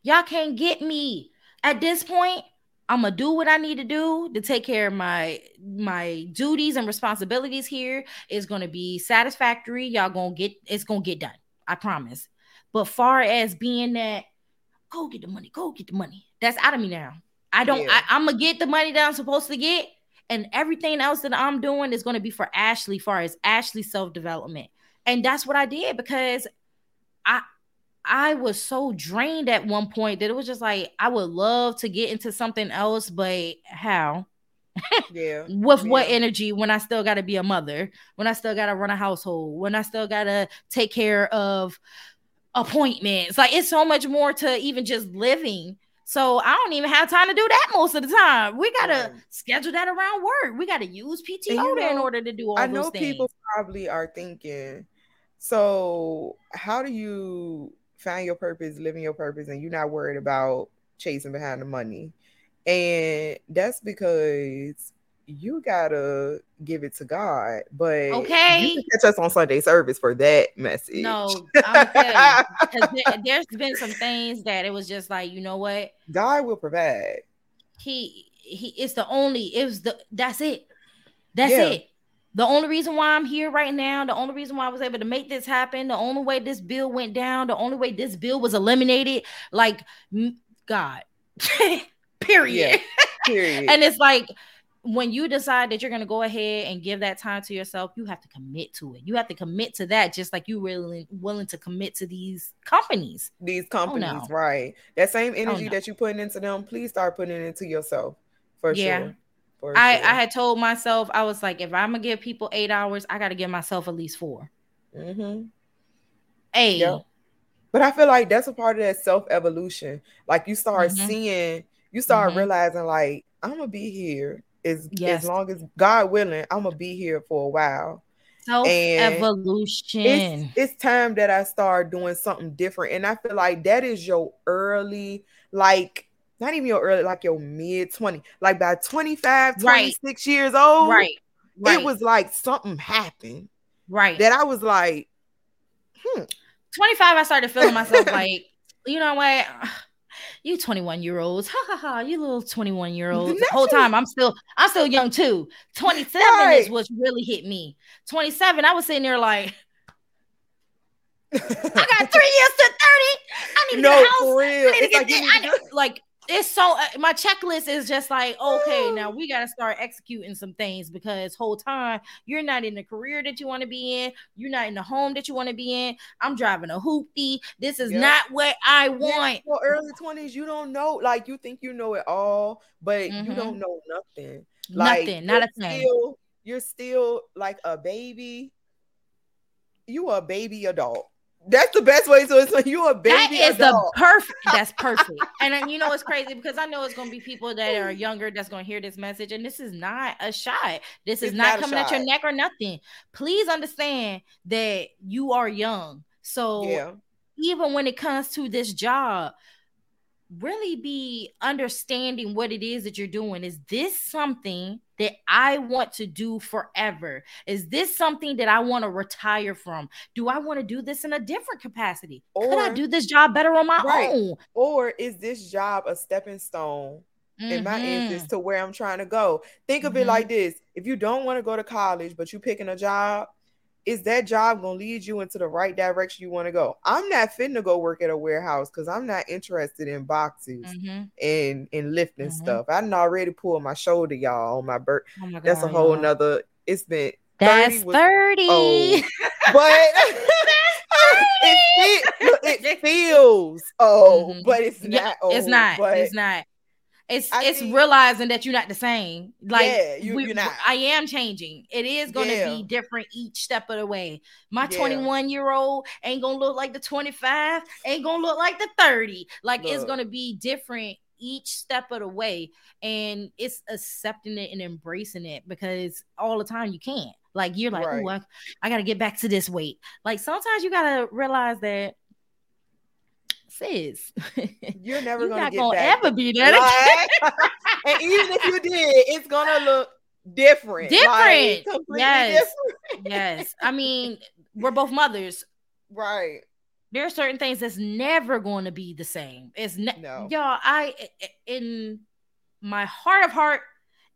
Y'all can't get me. At this point, I'm gonna do what I need to do to take care of my my duties and responsibilities here. Is gonna be satisfactory. Y'all gonna get it's gonna get done. I promise. But far as being that, go get the money, go get the money. That's out of me now. I don't. Yeah. I, I'm gonna get the money that I'm supposed to get, and everything else that I'm doing is gonna be for Ashley, far as Ashley self development. And that's what I did because I I was so drained at one point that it was just like I would love to get into something else, but how? Yeah. With yeah. what energy when I still got to be a mother, when I still got to run a household, when I still got to take care of appointments. Like it's so much more to even just living. So I don't even have time to do that most of the time. We gotta right. schedule that around work. We gotta use PTO you know, in order to do all I know people probably are thinking, so how do you find your purpose, living your purpose, and you're not worried about chasing behind the money? And that's because you gotta give it to God. But okay, you can catch us on Sunday service for that message. No, I'm because there, has been some things that it was just like, you know what, God will provide. He he it's the only it was the that's it. That's yeah. it. The only reason why I'm here right now, the only reason why I was able to make this happen, the only way this bill went down, the only way this bill was eliminated, like God. Period. Yeah. Period. and it's like when you decide that you're going to go ahead and give that time to yourself, you have to commit to it. You have to commit to that, just like you really willing to commit to these companies. These oh, companies, oh, no. right? That same oh, energy oh, no. that you're putting into them, please start putting it into yourself for yeah. sure. I. I had told myself, I was like, if I'm gonna give people eight hours, I got to give myself at least 4 Mm-hmm. Hey, yep. but I feel like that's a part of that self evolution. Like you start mm-hmm. seeing, you start mm-hmm. realizing, like I'm gonna be here as yes. as long as God willing, I'm gonna be here for a while. Self evolution. It's, it's time that I start doing something different, and I feel like that is your early, like not even your early, like your mid 20, like by 25, 26 right. years old. Right. right. It was like something happened. Right. That I was like, hmm. 25, I started feeling myself like, you know what? you 21 year olds, ha ha ha, you little 21 year olds. The whole time I'm still I'm still young too. 27 right. is what really hit me. 27, I was sitting there like I got three years to 30. I need to no, get a house. For real. I need to get like, I, like it's so uh, my checklist is just like okay now we got to start executing some things because whole time you're not in the career that you want to be in you're not in the home that you want to be in i'm driving a hoopty this is yep. not what i want well early 20s you don't know like you think you know it all but mm-hmm. you don't know nothing like, nothing not a thing still, you're still like a baby you a baby adult that's the best way. So it's like you a baby. That is adult. the perfect. That's perfect. and uh, you know it's crazy because I know it's gonna be people that are younger that's gonna hear this message, and this is not a shot. This is not, not coming at your neck or nothing. Please understand that you are young. So yeah. even when it comes to this job, really be understanding what it is that you're doing. Is this something that I want to do forever? Is this something that I want to retire from? Do I want to do this in a different capacity? Or, Could I do this job better on my right. own? Or is this job a stepping stone mm-hmm. in my interest to where I'm trying to go? Think of mm-hmm. it like this if you don't want to go to college, but you're picking a job, is that job gonna lead you into the right direction you want to go? I'm not fitting to go work at a warehouse because I'm not interested in boxes mm-hmm. and and lifting mm-hmm. stuff. I didn't already pull my shoulder, y'all, on my birth. Oh my That's a whole y'all. nother. It's been that's 30. 30. but it, it, feels oh, mm-hmm. but it's not. Yeah, old, it's not. It's not it's I it's think, realizing that you're not the same. Like yeah, you, we, are not. I am changing. It is going to yeah. be different each step of the way. My yeah. 21 year old ain't gonna look like the 25. Ain't gonna look like the 30. Like look. it's gonna be different each step of the way, and it's accepting it and embracing it because all the time you can't. Like you're like, right. oh, I, I got to get back to this weight. Like sometimes you gotta realize that sis, you're never gonna, not gonna back. ever be that. Like, and even if you did, it's gonna look different. Different. Like, yes. Different. yes. I mean, we're both mothers. Right. There are certain things that's never going to be the same. It's ne- no. y'all. I in my heart of heart,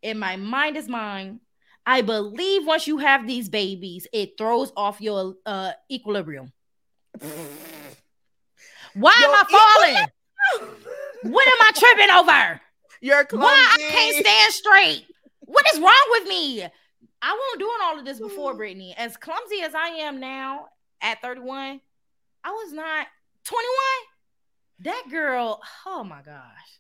in my mind is mine. I believe once you have these babies, it throws off your uh, equilibrium. Why Yo, am I falling? what am I tripping over? You're clumsy. Why I can't stand straight? What is wrong with me? I wasn't doing all of this before, Brittany. As clumsy as I am now at 31, I was not 21. That girl, oh my gosh.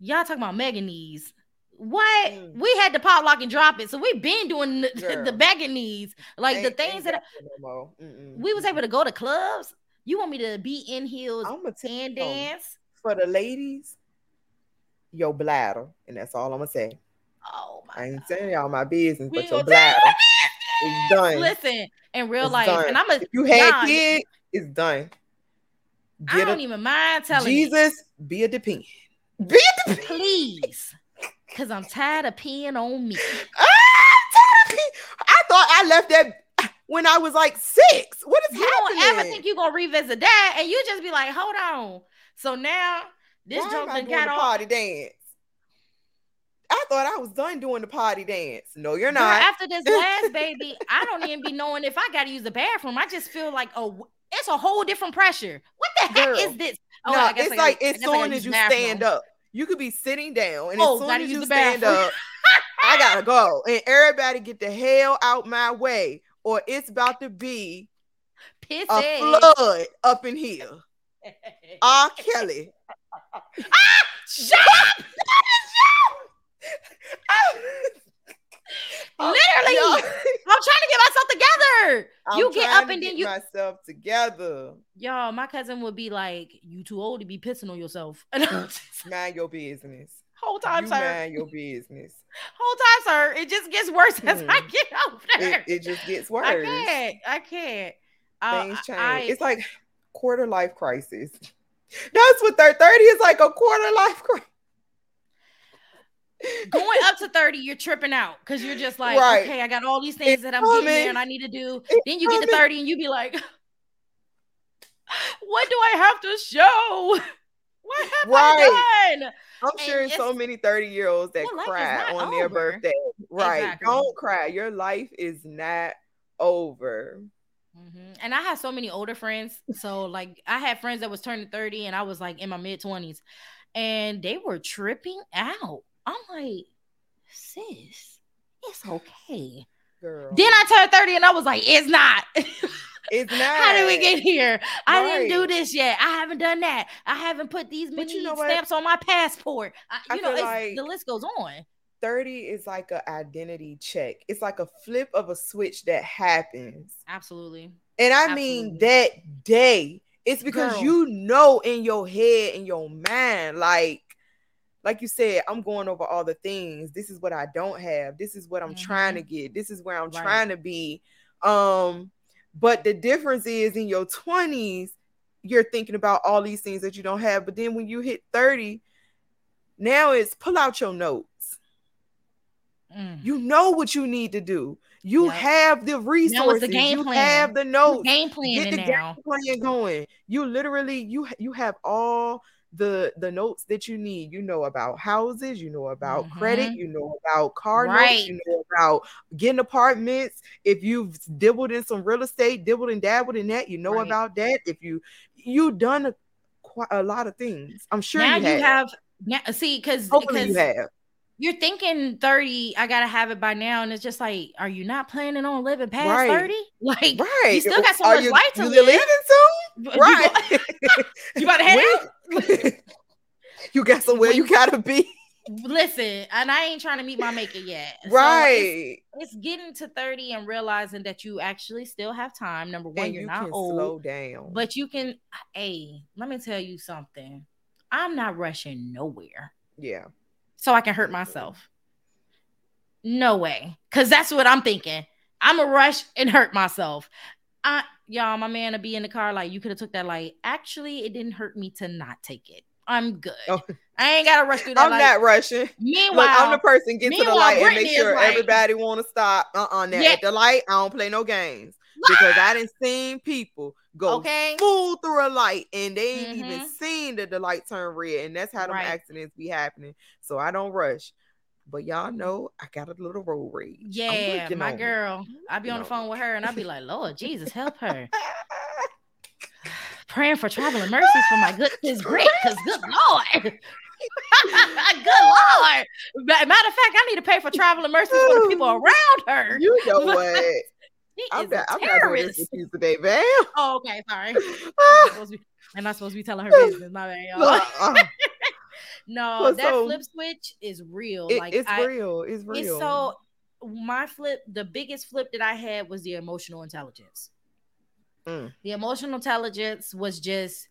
Y'all talking about mega knees. What mm. we had to pop lock and drop it, so we've been doing the, the mega knees, like ain't, the things that I, no we was able to go to clubs. You want me to be in heels I'm a and dance? for the ladies, your bladder, and that's all I'm gonna say. Oh my! I ain't God. saying y'all my business, we but your bladder is done. Listen, in real it's life, done. and I'm a. If you had nah, kids, it's done. Get I don't a, even mind telling Jesus, you. be a depend. Be a depend. Please, because I'm tired of peeing on me. Ah, I thought I left that when I was like six. What is you happening? You don't ever think you're gonna revisit that, and you just be like, hold on. So now this Why joke got the party dance. I thought I was done doing the party dance. No, you're not. after this last baby, I don't even be knowing if I got to use the bathroom. I just feel like oh, it's a whole different pressure. What the Girl, heck is this? Oh, no, it's like as soon as you stand up, you could be sitting down, and oh, as soon as you stand up, I gotta go, and everybody get the hell out my way, or it's about to be Pissy. a flood up in here. R. Kelly. ah, shut up! Literally, I'm trying to get myself together. I'm you get up and then you myself together. Y'all, my cousin would be like, "You too old to be pissing on yourself." mind your business. Whole time, you sir. Mind your business. Whole time, sir. It just gets worse as I hmm. get up there. It, it, just gets worse. I can't. I can't. Uh, Things change. I, it's like quarter life crisis. That's what they're 30 is like a quarter life crisis going up to 30, you're tripping out because you're just like, right. okay, I got all these things it's that I'm coming. getting there and I need to do. It's then you coming. get to 30 and you be like, what do I have to show? What have right. I done? I'm and sure so many 30 year olds that cry on over. their birthday. Right. Exactly. Don't cry. Your life is not over. Mm-hmm. And I have so many older friends. So, like, I had friends that was turning 30 and I was like in my mid 20s and they were tripping out. I'm like, sis, it's okay. Girl. Then I turned 30 and I was like, it's not. It's not. How did we get here? I didn't do this yet. I haven't done that. I haven't put these many you know stamps on my passport. I, you I know, like the list goes on. 30 is like an identity check. It's like a flip of a switch that happens. Absolutely. And I Absolutely. mean that day. It's because Girl. you know in your head, in your mind, like like you said, I'm going over all the things. This is what I don't have. This is what I'm mm-hmm. trying to get. This is where I'm right. trying to be. Um, but the difference is in your 20s, you're thinking about all these things that you don't have. But then when you hit 30, now it's pull out your notes. Mm. You know what you need to do. You yep. have the resources. The you plan. have the notes. game plan Get the now. game plan going. You literally you you have all the the notes that you need. You know about houses, you know about mm-hmm. credit, you know about car right. notes, you know about getting apartments. If you've dibbled in some real estate, dibbled and dabbled in that, you know right. about that. If you you done a, quite a lot of things, I'm sure now you have. You have now, see, because you have you're thinking 30 i gotta have it by now and it's just like are you not planning on living past right. 30 like right you still got so are much you, life to you live leaving soon right. you, you about to head out you got somewhere you gotta be? Listen and i ain't trying to meet my maker yet. Right. so it's, it's, getting to 30 and realizing that you actually still have time. Number one and you're you not old slow down. but you can hey let me tell you something. I'm not rushing nowhere. Yeah. So I can hurt myself. No way. Cause that's what I'm thinking. I'm a rush and hurt myself. I y'all, my man to be in the car like you could have took that light. Actually, it didn't hurt me to not take it. I'm good. Oh. I ain't gotta rush through that. I'm light. not rushing. Meanwhile, Look, I'm the person get to the light and make sure like, everybody want to stop. Uh uh-uh, yeah. At the light, I don't play no games because I didn't seen people go okay. full through a light and they ain't mm-hmm. even seen that the light turn red, and that's how them right. accidents be happening. So I don't rush. But y'all know I got a little road rage. Yeah, my girl. I'd be on the phone with her and I'd be like, Lord Jesus, help her. Praying for traveling mercies for my good goodness great, because good Lord. good Lord. Matter of fact, I need to pay for traveling mercies for the people around her. You know what? I'm, not, I'm not doing this with you today, man. Oh, okay, sorry. I'm, I'm not supposed to be telling her business. My bad, y'all. Uh, no, well, that so, flip switch is real. It, like it's I, real. It's real. It's so my flip, the biggest flip that I had was the emotional intelligence. Mm. The emotional intelligence was just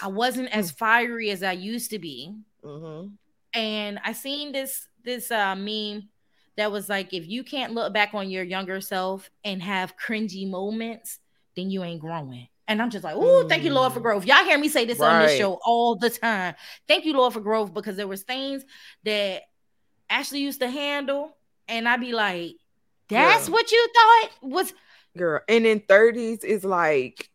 I wasn't as fiery as I used to be. Mm-hmm. And I seen this this uh meme that was like, if you can't look back on your younger self and have cringy moments, then you ain't growing. And I'm just like, oh, thank you, Lord, for mm. growth. Y'all hear me say this right. on this show all the time. Thank you, Lord, for growth, because there was things that Ashley used to handle, and I'd be like, that's what you thought was girl. And in 30s is like,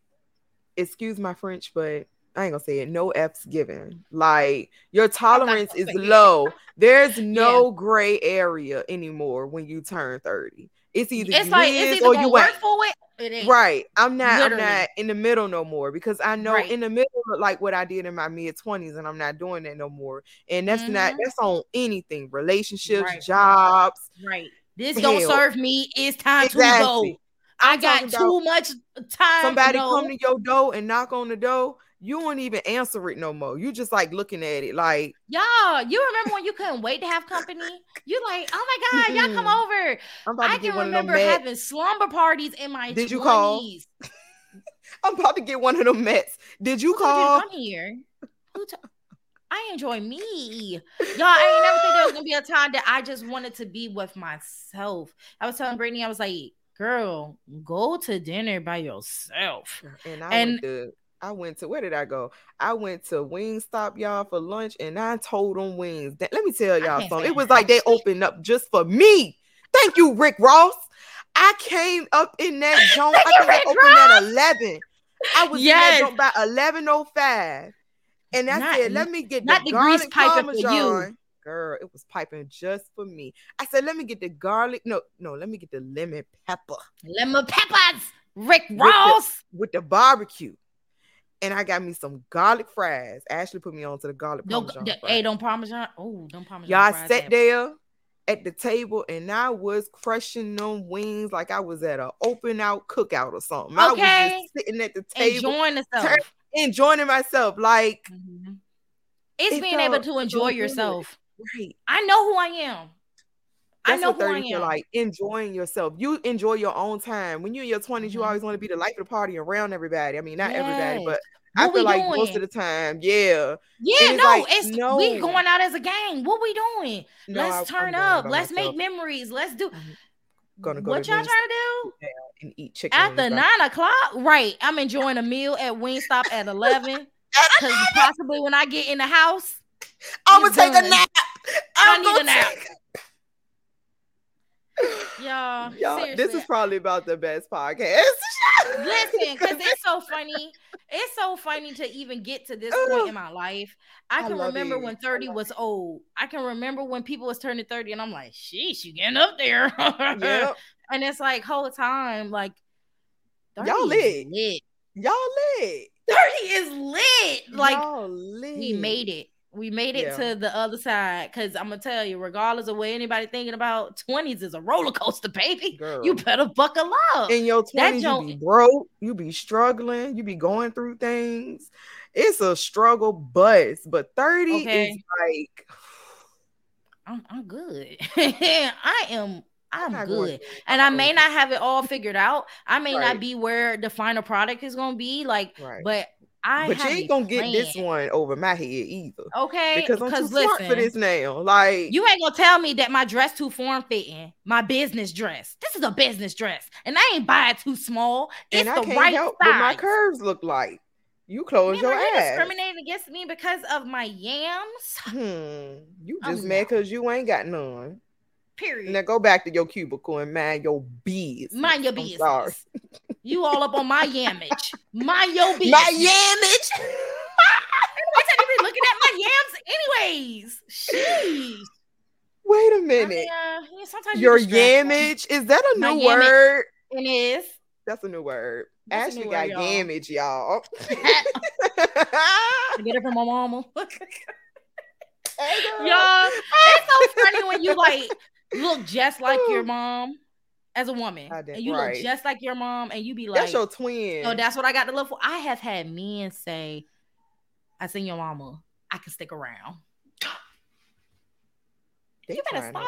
excuse my French, but I ain't gonna say it. No F's given. Like your tolerance is low. There's no yeah. gray area anymore when you turn 30. It's either it's you like, is or you work for it. it right. I'm not Literally. I'm not in the middle no more because I know right. in the middle like what I did in my mid 20s and I'm not doing that no more. And that's mm-hmm. not that's on anything, relationships, right. jobs. Right. This Hell. don't serve me. It's time exactly. to go. I'm I got too much time. Somebody come to your door and knock on the door you won't even answer it no more. You just like looking at it like y'all. You remember when you couldn't wait to have company? You like, oh my god, y'all come over. I can remember having slumber parties in my. Did 20s. you call? I'm about to get one of them Mets. Did you Who call? I'm here. T- I enjoy me. Y'all, I ain't never think there was gonna be a time that I just wanted to be with myself. I was telling Brittany, I was like, girl, go to dinner by yourself. And I and, I went to where did I go? I went to Wingstop, y'all, for lunch, and I told them wings. That, let me tell y'all something. It was like they opened up just for me. Thank you, Rick Ross. I came up in that joint. I think I opened Ross. at 11. I was yes. in that by 11.05. And I not, said, let me get the garlic parmesan. Girl, it was piping just for me. I said, let me get the garlic. No, no, let me get the lemon pepper. Lemon peppers. Rick Ross. With the, with the barbecue and I got me some garlic fries. Ashley put me on to the garlic no, parmesan. The, hey, don't parmesan. Oh, don't parmesan. Y'all sat there at the table and I was crushing them wings like I was at an open out cookout or something. Okay. I was just sitting at the table, enjoying myself, enjoying myself. Like mm-hmm. it's it being able to enjoy so yourself. Right. I know who I am. That's I know what 30 feel like enjoying yourself. You enjoy your own time. When you're in your 20s, mm-hmm. you always want to be the life of the party around everybody. I mean, not yes. everybody, but what I feel like doing? most of the time, yeah. Yeah, it's no, like, it's no. we going out as a gang. What we doing? No, Let's I, turn up. Let's myself. make memories. Let's do. Gonna go what y'all trying to do? And eat chicken at the nine o'clock. Right. I'm enjoying a meal at Wingstop at eleven. Because possibly when I get in the house, I'm gonna take done. a nap. I'm I need a nap. Y'all, Y'all this is probably about the best podcast. Listen, because it's so funny. It's so funny to even get to this point in my life. I can I remember it. when 30 was old. I can remember when people was turning 30, and I'm like, sheesh, you getting up there. yep. And it's like whole time, like y'all lit. lit. Y'all lit. 30 is lit. Like lit. we made it. We made it yeah. to the other side because I'm gonna tell you, regardless of what anybody thinking about, 20s is a roller coaster, baby. Girl. You better buckle up. In your 20s, you be broke, you be struggling, you be going through things. It's a struggle bus, but 30 okay. is like I'm, I'm good. I am I'm good. And I may not have it all figured out. I may right. not be where the final product is going to be like, right. but I but you ain't gonna get this one over my head either. Okay, because I'm too listen, smart for this now. Like you ain't gonna tell me that my dress too form fitting. My business dress. This is a business dress, and I ain't buy it too small. It's and I the can't right help size. What my curves look like. You close your ass. You discriminating against me because of my yams. Hmm. You just um, mad because you ain't got none. Period. Now go back to your cubicle and mind your bees. Mind your business. You all up on my yamage. Mind your business. My yamage. I said you be looking at my yams anyways. Sheesh. Wait a minute. I mean, uh, yeah, sometimes your yamage is that a new word? It is. That's a new word. That's Ashley new got word, yamage, y'all. I get it from my mama. y'all, it's so funny when you like look just like your mom as a woman, and you right. look just like your mom, and you be like, "That's your twin." So that's what I got to look for. I have had men say, "I seen your mama. I can stick around." They you better stop.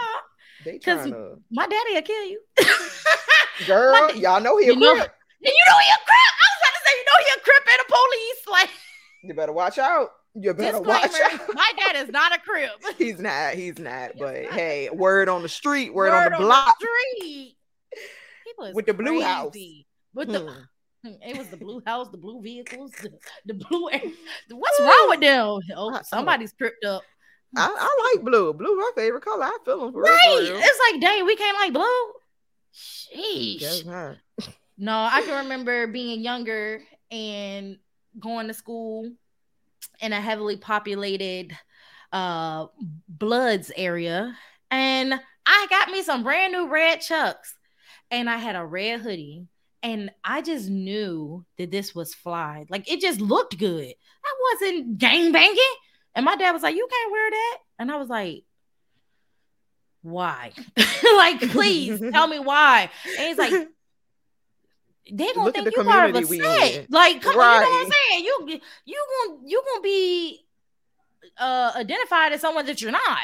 Because my daddy will kill you. Girl, da- y'all know he a you know, crip. You know he a crip. I was about to say, you know he a crip and a police. Like You better watch out. You better Disclaimer, watch out. My dad is not a crip. he's not. He's not. But hey, word on the street, word, word on the on block. The street. With the blue crazy. house. With hmm. the it was the blue house, the blue vehicles, the, the blue. What's wrong with them? Oh, somebody's tripped up. I, I, like blue. Blue, my favorite color. I feel them for right. Real, real. It's like, dang, we can't like blue. Sheesh. No, I can remember being younger and going to school in a heavily populated uh bloods area and I got me some brand new red chucks and I had a red hoodie and I just knew that this was fly. Like it just looked good. I wasn't gang banging. And my dad was like, You can't wear that. And I was like, Why? like, please tell me why. And he's like, they gonna Look think you part of a set. Like, come right. on, you know what I'm saying? You you gonna you gonna be uh identified as someone that you're not.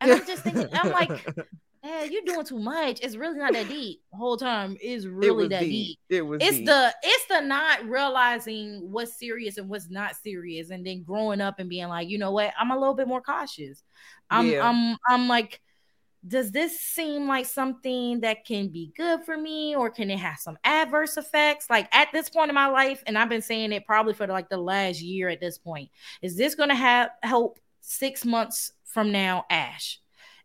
And I'm just thinking, I'm like, hey, you're doing too much. It's really not that deep. The whole time is really that deep. deep. It was it's deep. the it's the not realizing what's serious and what's not serious, and then growing up and being like, you know what, I'm a little bit more cautious. I'm yeah. I'm I'm like does this seem like something that can be good for me or can it have some adverse effects like at this point in my life and i've been saying it probably for like the last year at this point is this going to have help six months from now ash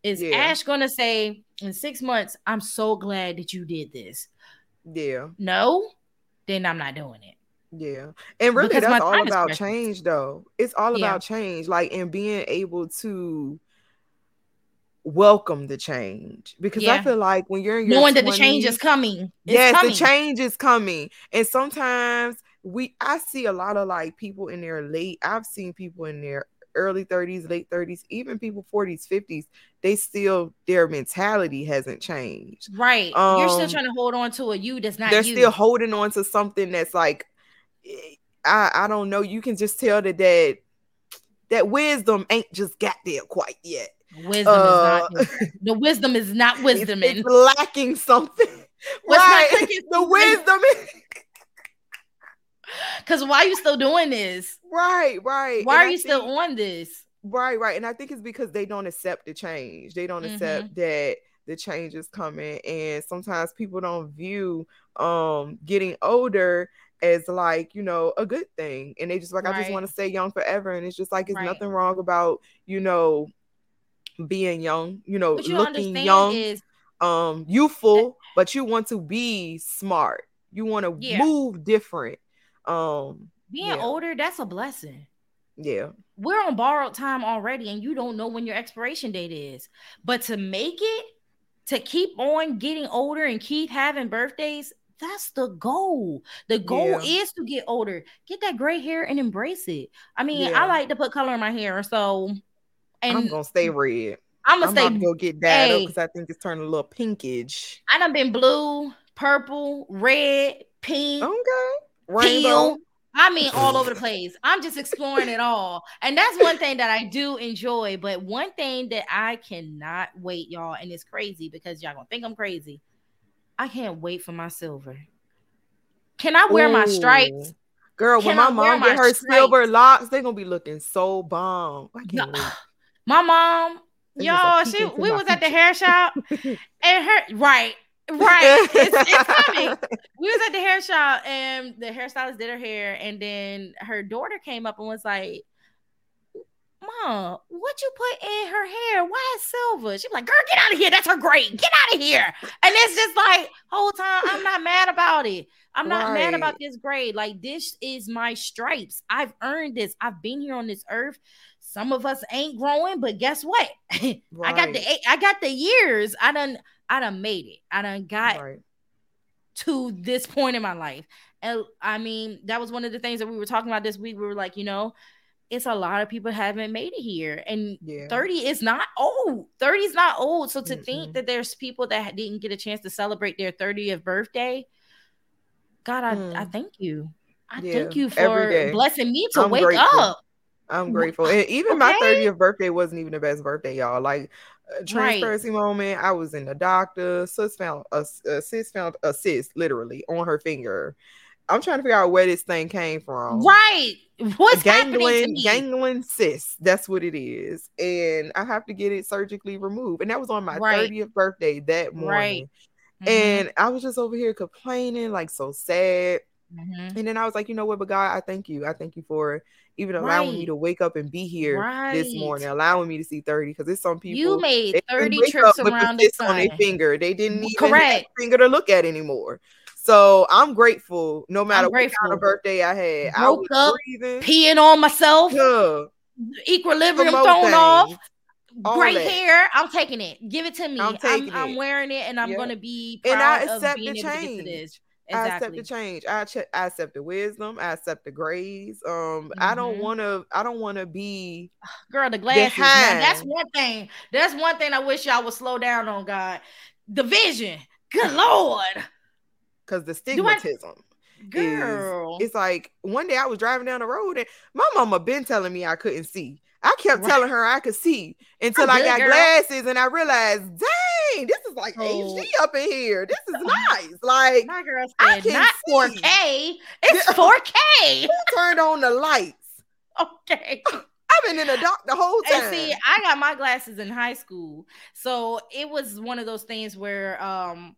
is yeah. ash going to say in six months i'm so glad that you did this yeah no then i'm not doing it yeah. And really because that's all about change though. It's all yeah. about change like and being able to welcome the change because yeah. I feel like when you're in your knowing 20s, that the change is coming, yes, coming. the change is coming, and sometimes we I see a lot of like people in their late. I've seen people in their early 30s, late 30s, even people 40s, 50s. They still their mentality hasn't changed. Right, um, you're still um, trying to hold on to a you that's not. They're you. still holding on to something that's like, eh, I I don't know. You can just tell that that that wisdom ain't just got there quite yet Wisdom uh, is not the wisdom is not wisdom. It's, it's lacking something. What's right. the wisdom is because why are you still doing this? Right, right. Why and are I you think, still on this? Right, right. And I think it's because they don't accept the change. They don't mm-hmm. accept that the change is coming. And sometimes people don't view um getting older as like, you know, a good thing. And they just like, right. I just want to stay young forever. And it's just like it's right. nothing wrong about, you know, being young, you know, you looking young, is, um, youthful, but you want to be smart. You want to yeah. move different. Um, being yeah. older, that's a blessing. Yeah. We're on borrowed time already, and you don't know when your expiration date is. But to make it, to keep on getting older and keep having birthdays, that's the goal. The goal yeah. is to get older, get that gray hair and embrace it. I mean, yeah. I like to put color in my hair, so and I'm gonna stay red. I'm gonna stay. go get that because I think it's turning a little pinkish. I done been blue, purple, red, pink, okay, rainbow. I mean, all over the place. I'm just exploring it all. And that's one thing that I do enjoy. But one thing that I cannot wait, y'all, and it's crazy because y'all gonna think I'm crazy. I can't wait for my silver. Can I wear Ooh. my stripes? Girl, Can when my mom get her stripes? silver locks, they're gonna be looking so bomb. I can't no. wait. My mom, y'all, she we was at the hair shop and her right, right. It's, it's coming. We was at the hair shop and the hairstylist did her hair, and then her daughter came up and was like, Mom, what you put in her hair? Why is silver? She's like, girl, get out of here. That's her grade. Get out of here. And it's just like, whole time, I'm not mad about it. I'm not right. mad about this grade. Like, this is my stripes. I've earned this. I've been here on this earth some of us ain't growing, but guess what? Right. I got the I got the years. I done I done made it. I done got right. to this point in my life. And I mean, that was one of the things that we were talking about this week. We were like, you know, it's a lot of people haven't made it here. And yeah. 30 is not old. 30 is not old. So to mm-hmm. think that there's people that didn't get a chance to celebrate their 30th birthday, God, I, mm. I thank you. I yeah. thank you for blessing me to I'm wake grateful. up. I'm grateful. And even okay. my 30th birthday wasn't even the best birthday, y'all. Like transparency right. moment. I was in the doctor. Sis found a, a sis found a cyst literally on her finger. I'm trying to figure out where this thing came from. Right. What's ganglion, ganglion cyst. That's what it is. And I have to get it surgically removed. And that was on my right. 30th birthday that morning. Right. Mm-hmm. And I was just over here complaining, like so sad. Mm-hmm. And then I was like, you know what, but God, I thank you. I thank you for even allowing right. me to wake up and be here right. this morning, allowing me to see 30. Because there's some people you made 30 trips around the, sun. on their finger. They didn't even Correct. finger to look at anymore. So I'm grateful no matter what kind of birthday I had. Broke I was up, breathing. peeing on myself. Yeah. Equilibrium thrown things. off. All Great that. hair. I'm taking it. Give it to me. I'm, I'm, I'm wearing it and I'm yeah. gonna be and I accept the change. Exactly. I accept the change. I, ch- I accept the wisdom. I accept the grades. Um, mm-hmm. I don't mm-hmm. want to. I don't want to be. Girl, the glasses. Man, that's one thing. That's one thing I wish y'all would slow down on. God, the vision. Good lord because the stigmatism. Girl, is, it's like one day I was driving down the road and my mama been telling me I couldn't see. I kept right. telling her I could see until I got girl. glasses and I realized, dang, this is like oh. HD up in here. This is nice. Like my girl said, I can not 4K. It's 4K. turned on the lights? Okay. I've been in the dark the whole time. And see, I got my glasses in high school. So it was one of those things where um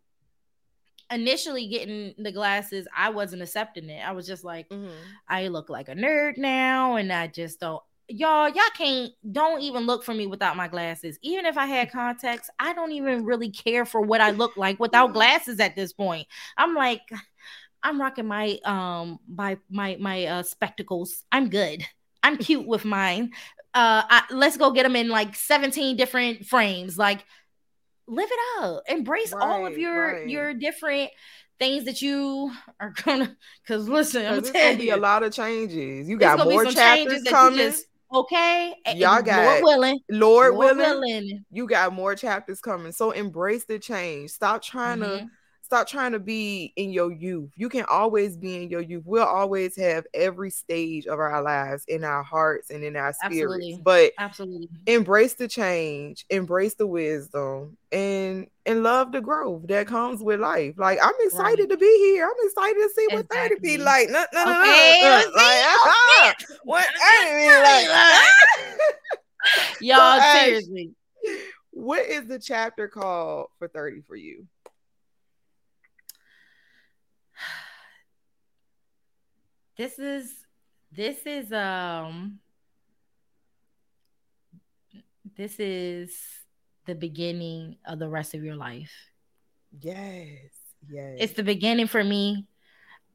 initially getting the glasses, I wasn't accepting it. I was just like, mm-hmm. I look like a nerd now, and I just don't. Y'all, y'all can't don't even look for me without my glasses. Even if I had contacts, I don't even really care for what I look like without glasses at this point. I'm like, I'm rocking my um my my my uh spectacles. I'm good. I'm cute with mine. Uh, I, let's go get them in like 17 different frames. Like live it up embrace right, all of your right. your different things that you are gonna because listen i'm gonna tell you a lot of changes you got more chapters coming just, okay y'all got lord willing lord, lord willing, willing, you got more chapters coming so embrace the change stop trying mm-hmm. to stop trying to be in your youth. You can always be in your youth. We'll always have every stage of our lives in our hearts and in our spirits. Absolutely. But absolutely embrace the change, embrace the wisdom, and and love the growth that comes with life. Like I'm excited right. to be here. I'm excited to see what exactly. 30 be like. No, no, no, okay, no, no. Like, what 30 be like. Y'all, seriously. What is the chapter called for 30 for you? this is this is um this is the beginning of the rest of your life. Yes. Yes. It's the beginning for me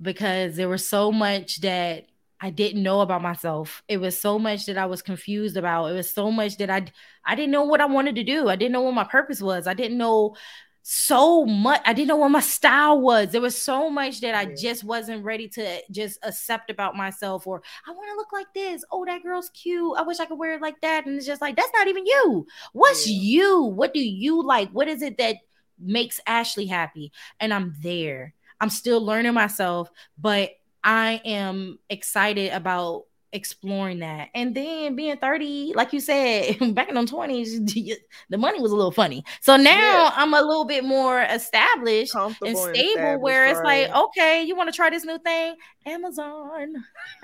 because there was so much that I didn't know about myself. It was so much that I was confused about. It was so much that I I didn't know what I wanted to do. I didn't know what my purpose was. I didn't know so much. I didn't know what my style was. There was so much that I just wasn't ready to just accept about myself. Or I want to look like this. Oh, that girl's cute. I wish I could wear it like that. And it's just like that's not even you. What's yeah. you? What do you like? What is it that makes Ashley happy? And I'm there. I'm still learning myself, but I am excited about exploring that. And then being 30, like you said, back in the 20s, the money was a little funny. So now yeah. I'm a little bit more established and stable where it's right. like, okay, you want to try this new thing? Amazon.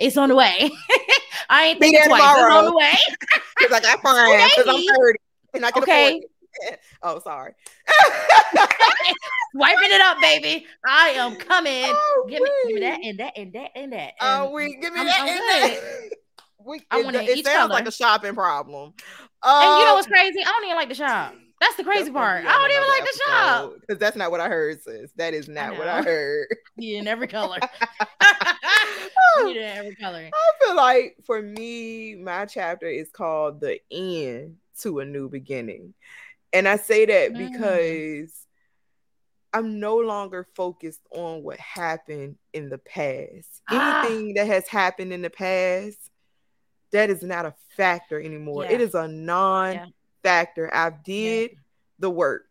it's on the way. I ain't thinking twice. Tomorrow. It's on the way. Because I got fine because I'm 30 and I can okay. afford it. oh, sorry. Wiping it up, baby. I am coming. Oh, give, me, give, me, that and that and that and that. Oh, um, we give me I'm, that I'm and that. We, I want it, it sounds color. like a shopping problem. And you know um, what's crazy? I don't even like the shop. That's the crazy part. I don't even like the shop because that's not what I heard, sis. That is not I what I heard. Yeah, in every color. in every color. I feel like for me, my chapter is called "The End to a New Beginning," and I say that mm. because I'm no longer focused on what happened in the past. Ah. Anything that has happened in the past, that is not a factor anymore. Yeah. It is a non-factor. Yeah. I did yeah. the work.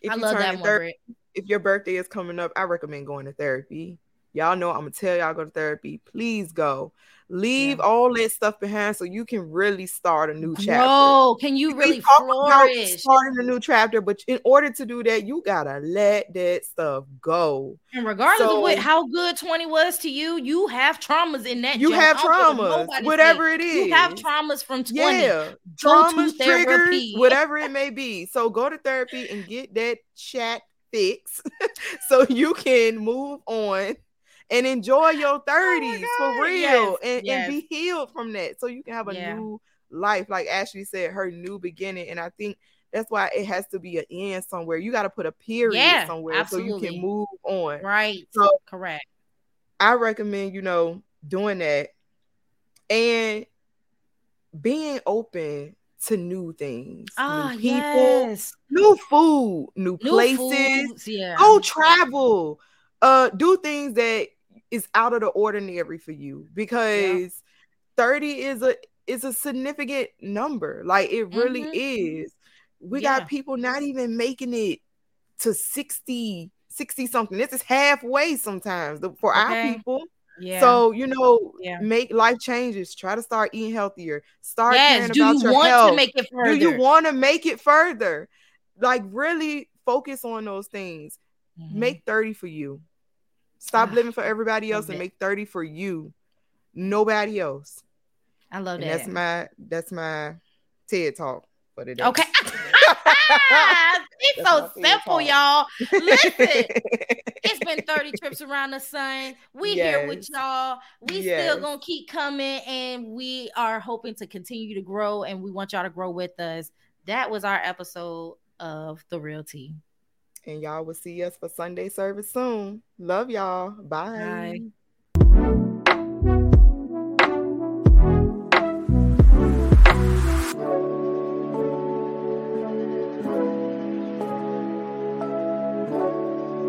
If I love that 30, if your birthday is coming up, I recommend going to therapy. Y'all know I'm gonna tell y'all go to therapy. Please go. Leave yeah. all that stuff behind so you can really start a new chapter. Oh, can you really flourish? starting a new chapter, but in order to do that, you gotta let that stuff go. And regardless so, of what how good 20 was to you, you have traumas in that. You have traumas, whatever it is. You have traumas from 20. Yeah, traumas, triggers, whatever it may be. So go to therapy and get that chat fixed so you can move on and enjoy your 30s oh for real yes, and, yes. and be healed from that so you can have a yeah. new life like ashley said her new beginning and i think that's why it has to be an end somewhere you got to put a period yeah, somewhere absolutely. so you can move on right so correct i recommend you know doing that and being open to new things, ah, new people, yes. new food, new, new places. Foods, yeah. Go travel. Uh, do things that is out of the ordinary for you because yeah. 30 is a is a significant number. Like it really mm-hmm. is. We yeah. got people not even making it to 60, 60 something. This is halfway sometimes for okay. our people. Yeah. So you know, yeah. make life changes. Try to start eating healthier. Start yes. caring Do about you your want health. To make it further? Do you want to make it further? Like really focus on those things. Mm-hmm. Make 30 for you. Stop ah, living for everybody else and make 30 for you. Nobody else. I love and that. That's my that's my TED talk for today. Okay. it's so simple, y'all. Listen, it's been 30 trips around the sun. We yes. here with y'all. We yes. still gonna keep coming, and we are hoping to continue to grow, and we want y'all to grow with us. That was our episode of the real tea. And y'all will see us for Sunday service soon. Love y'all. Bye. Bye.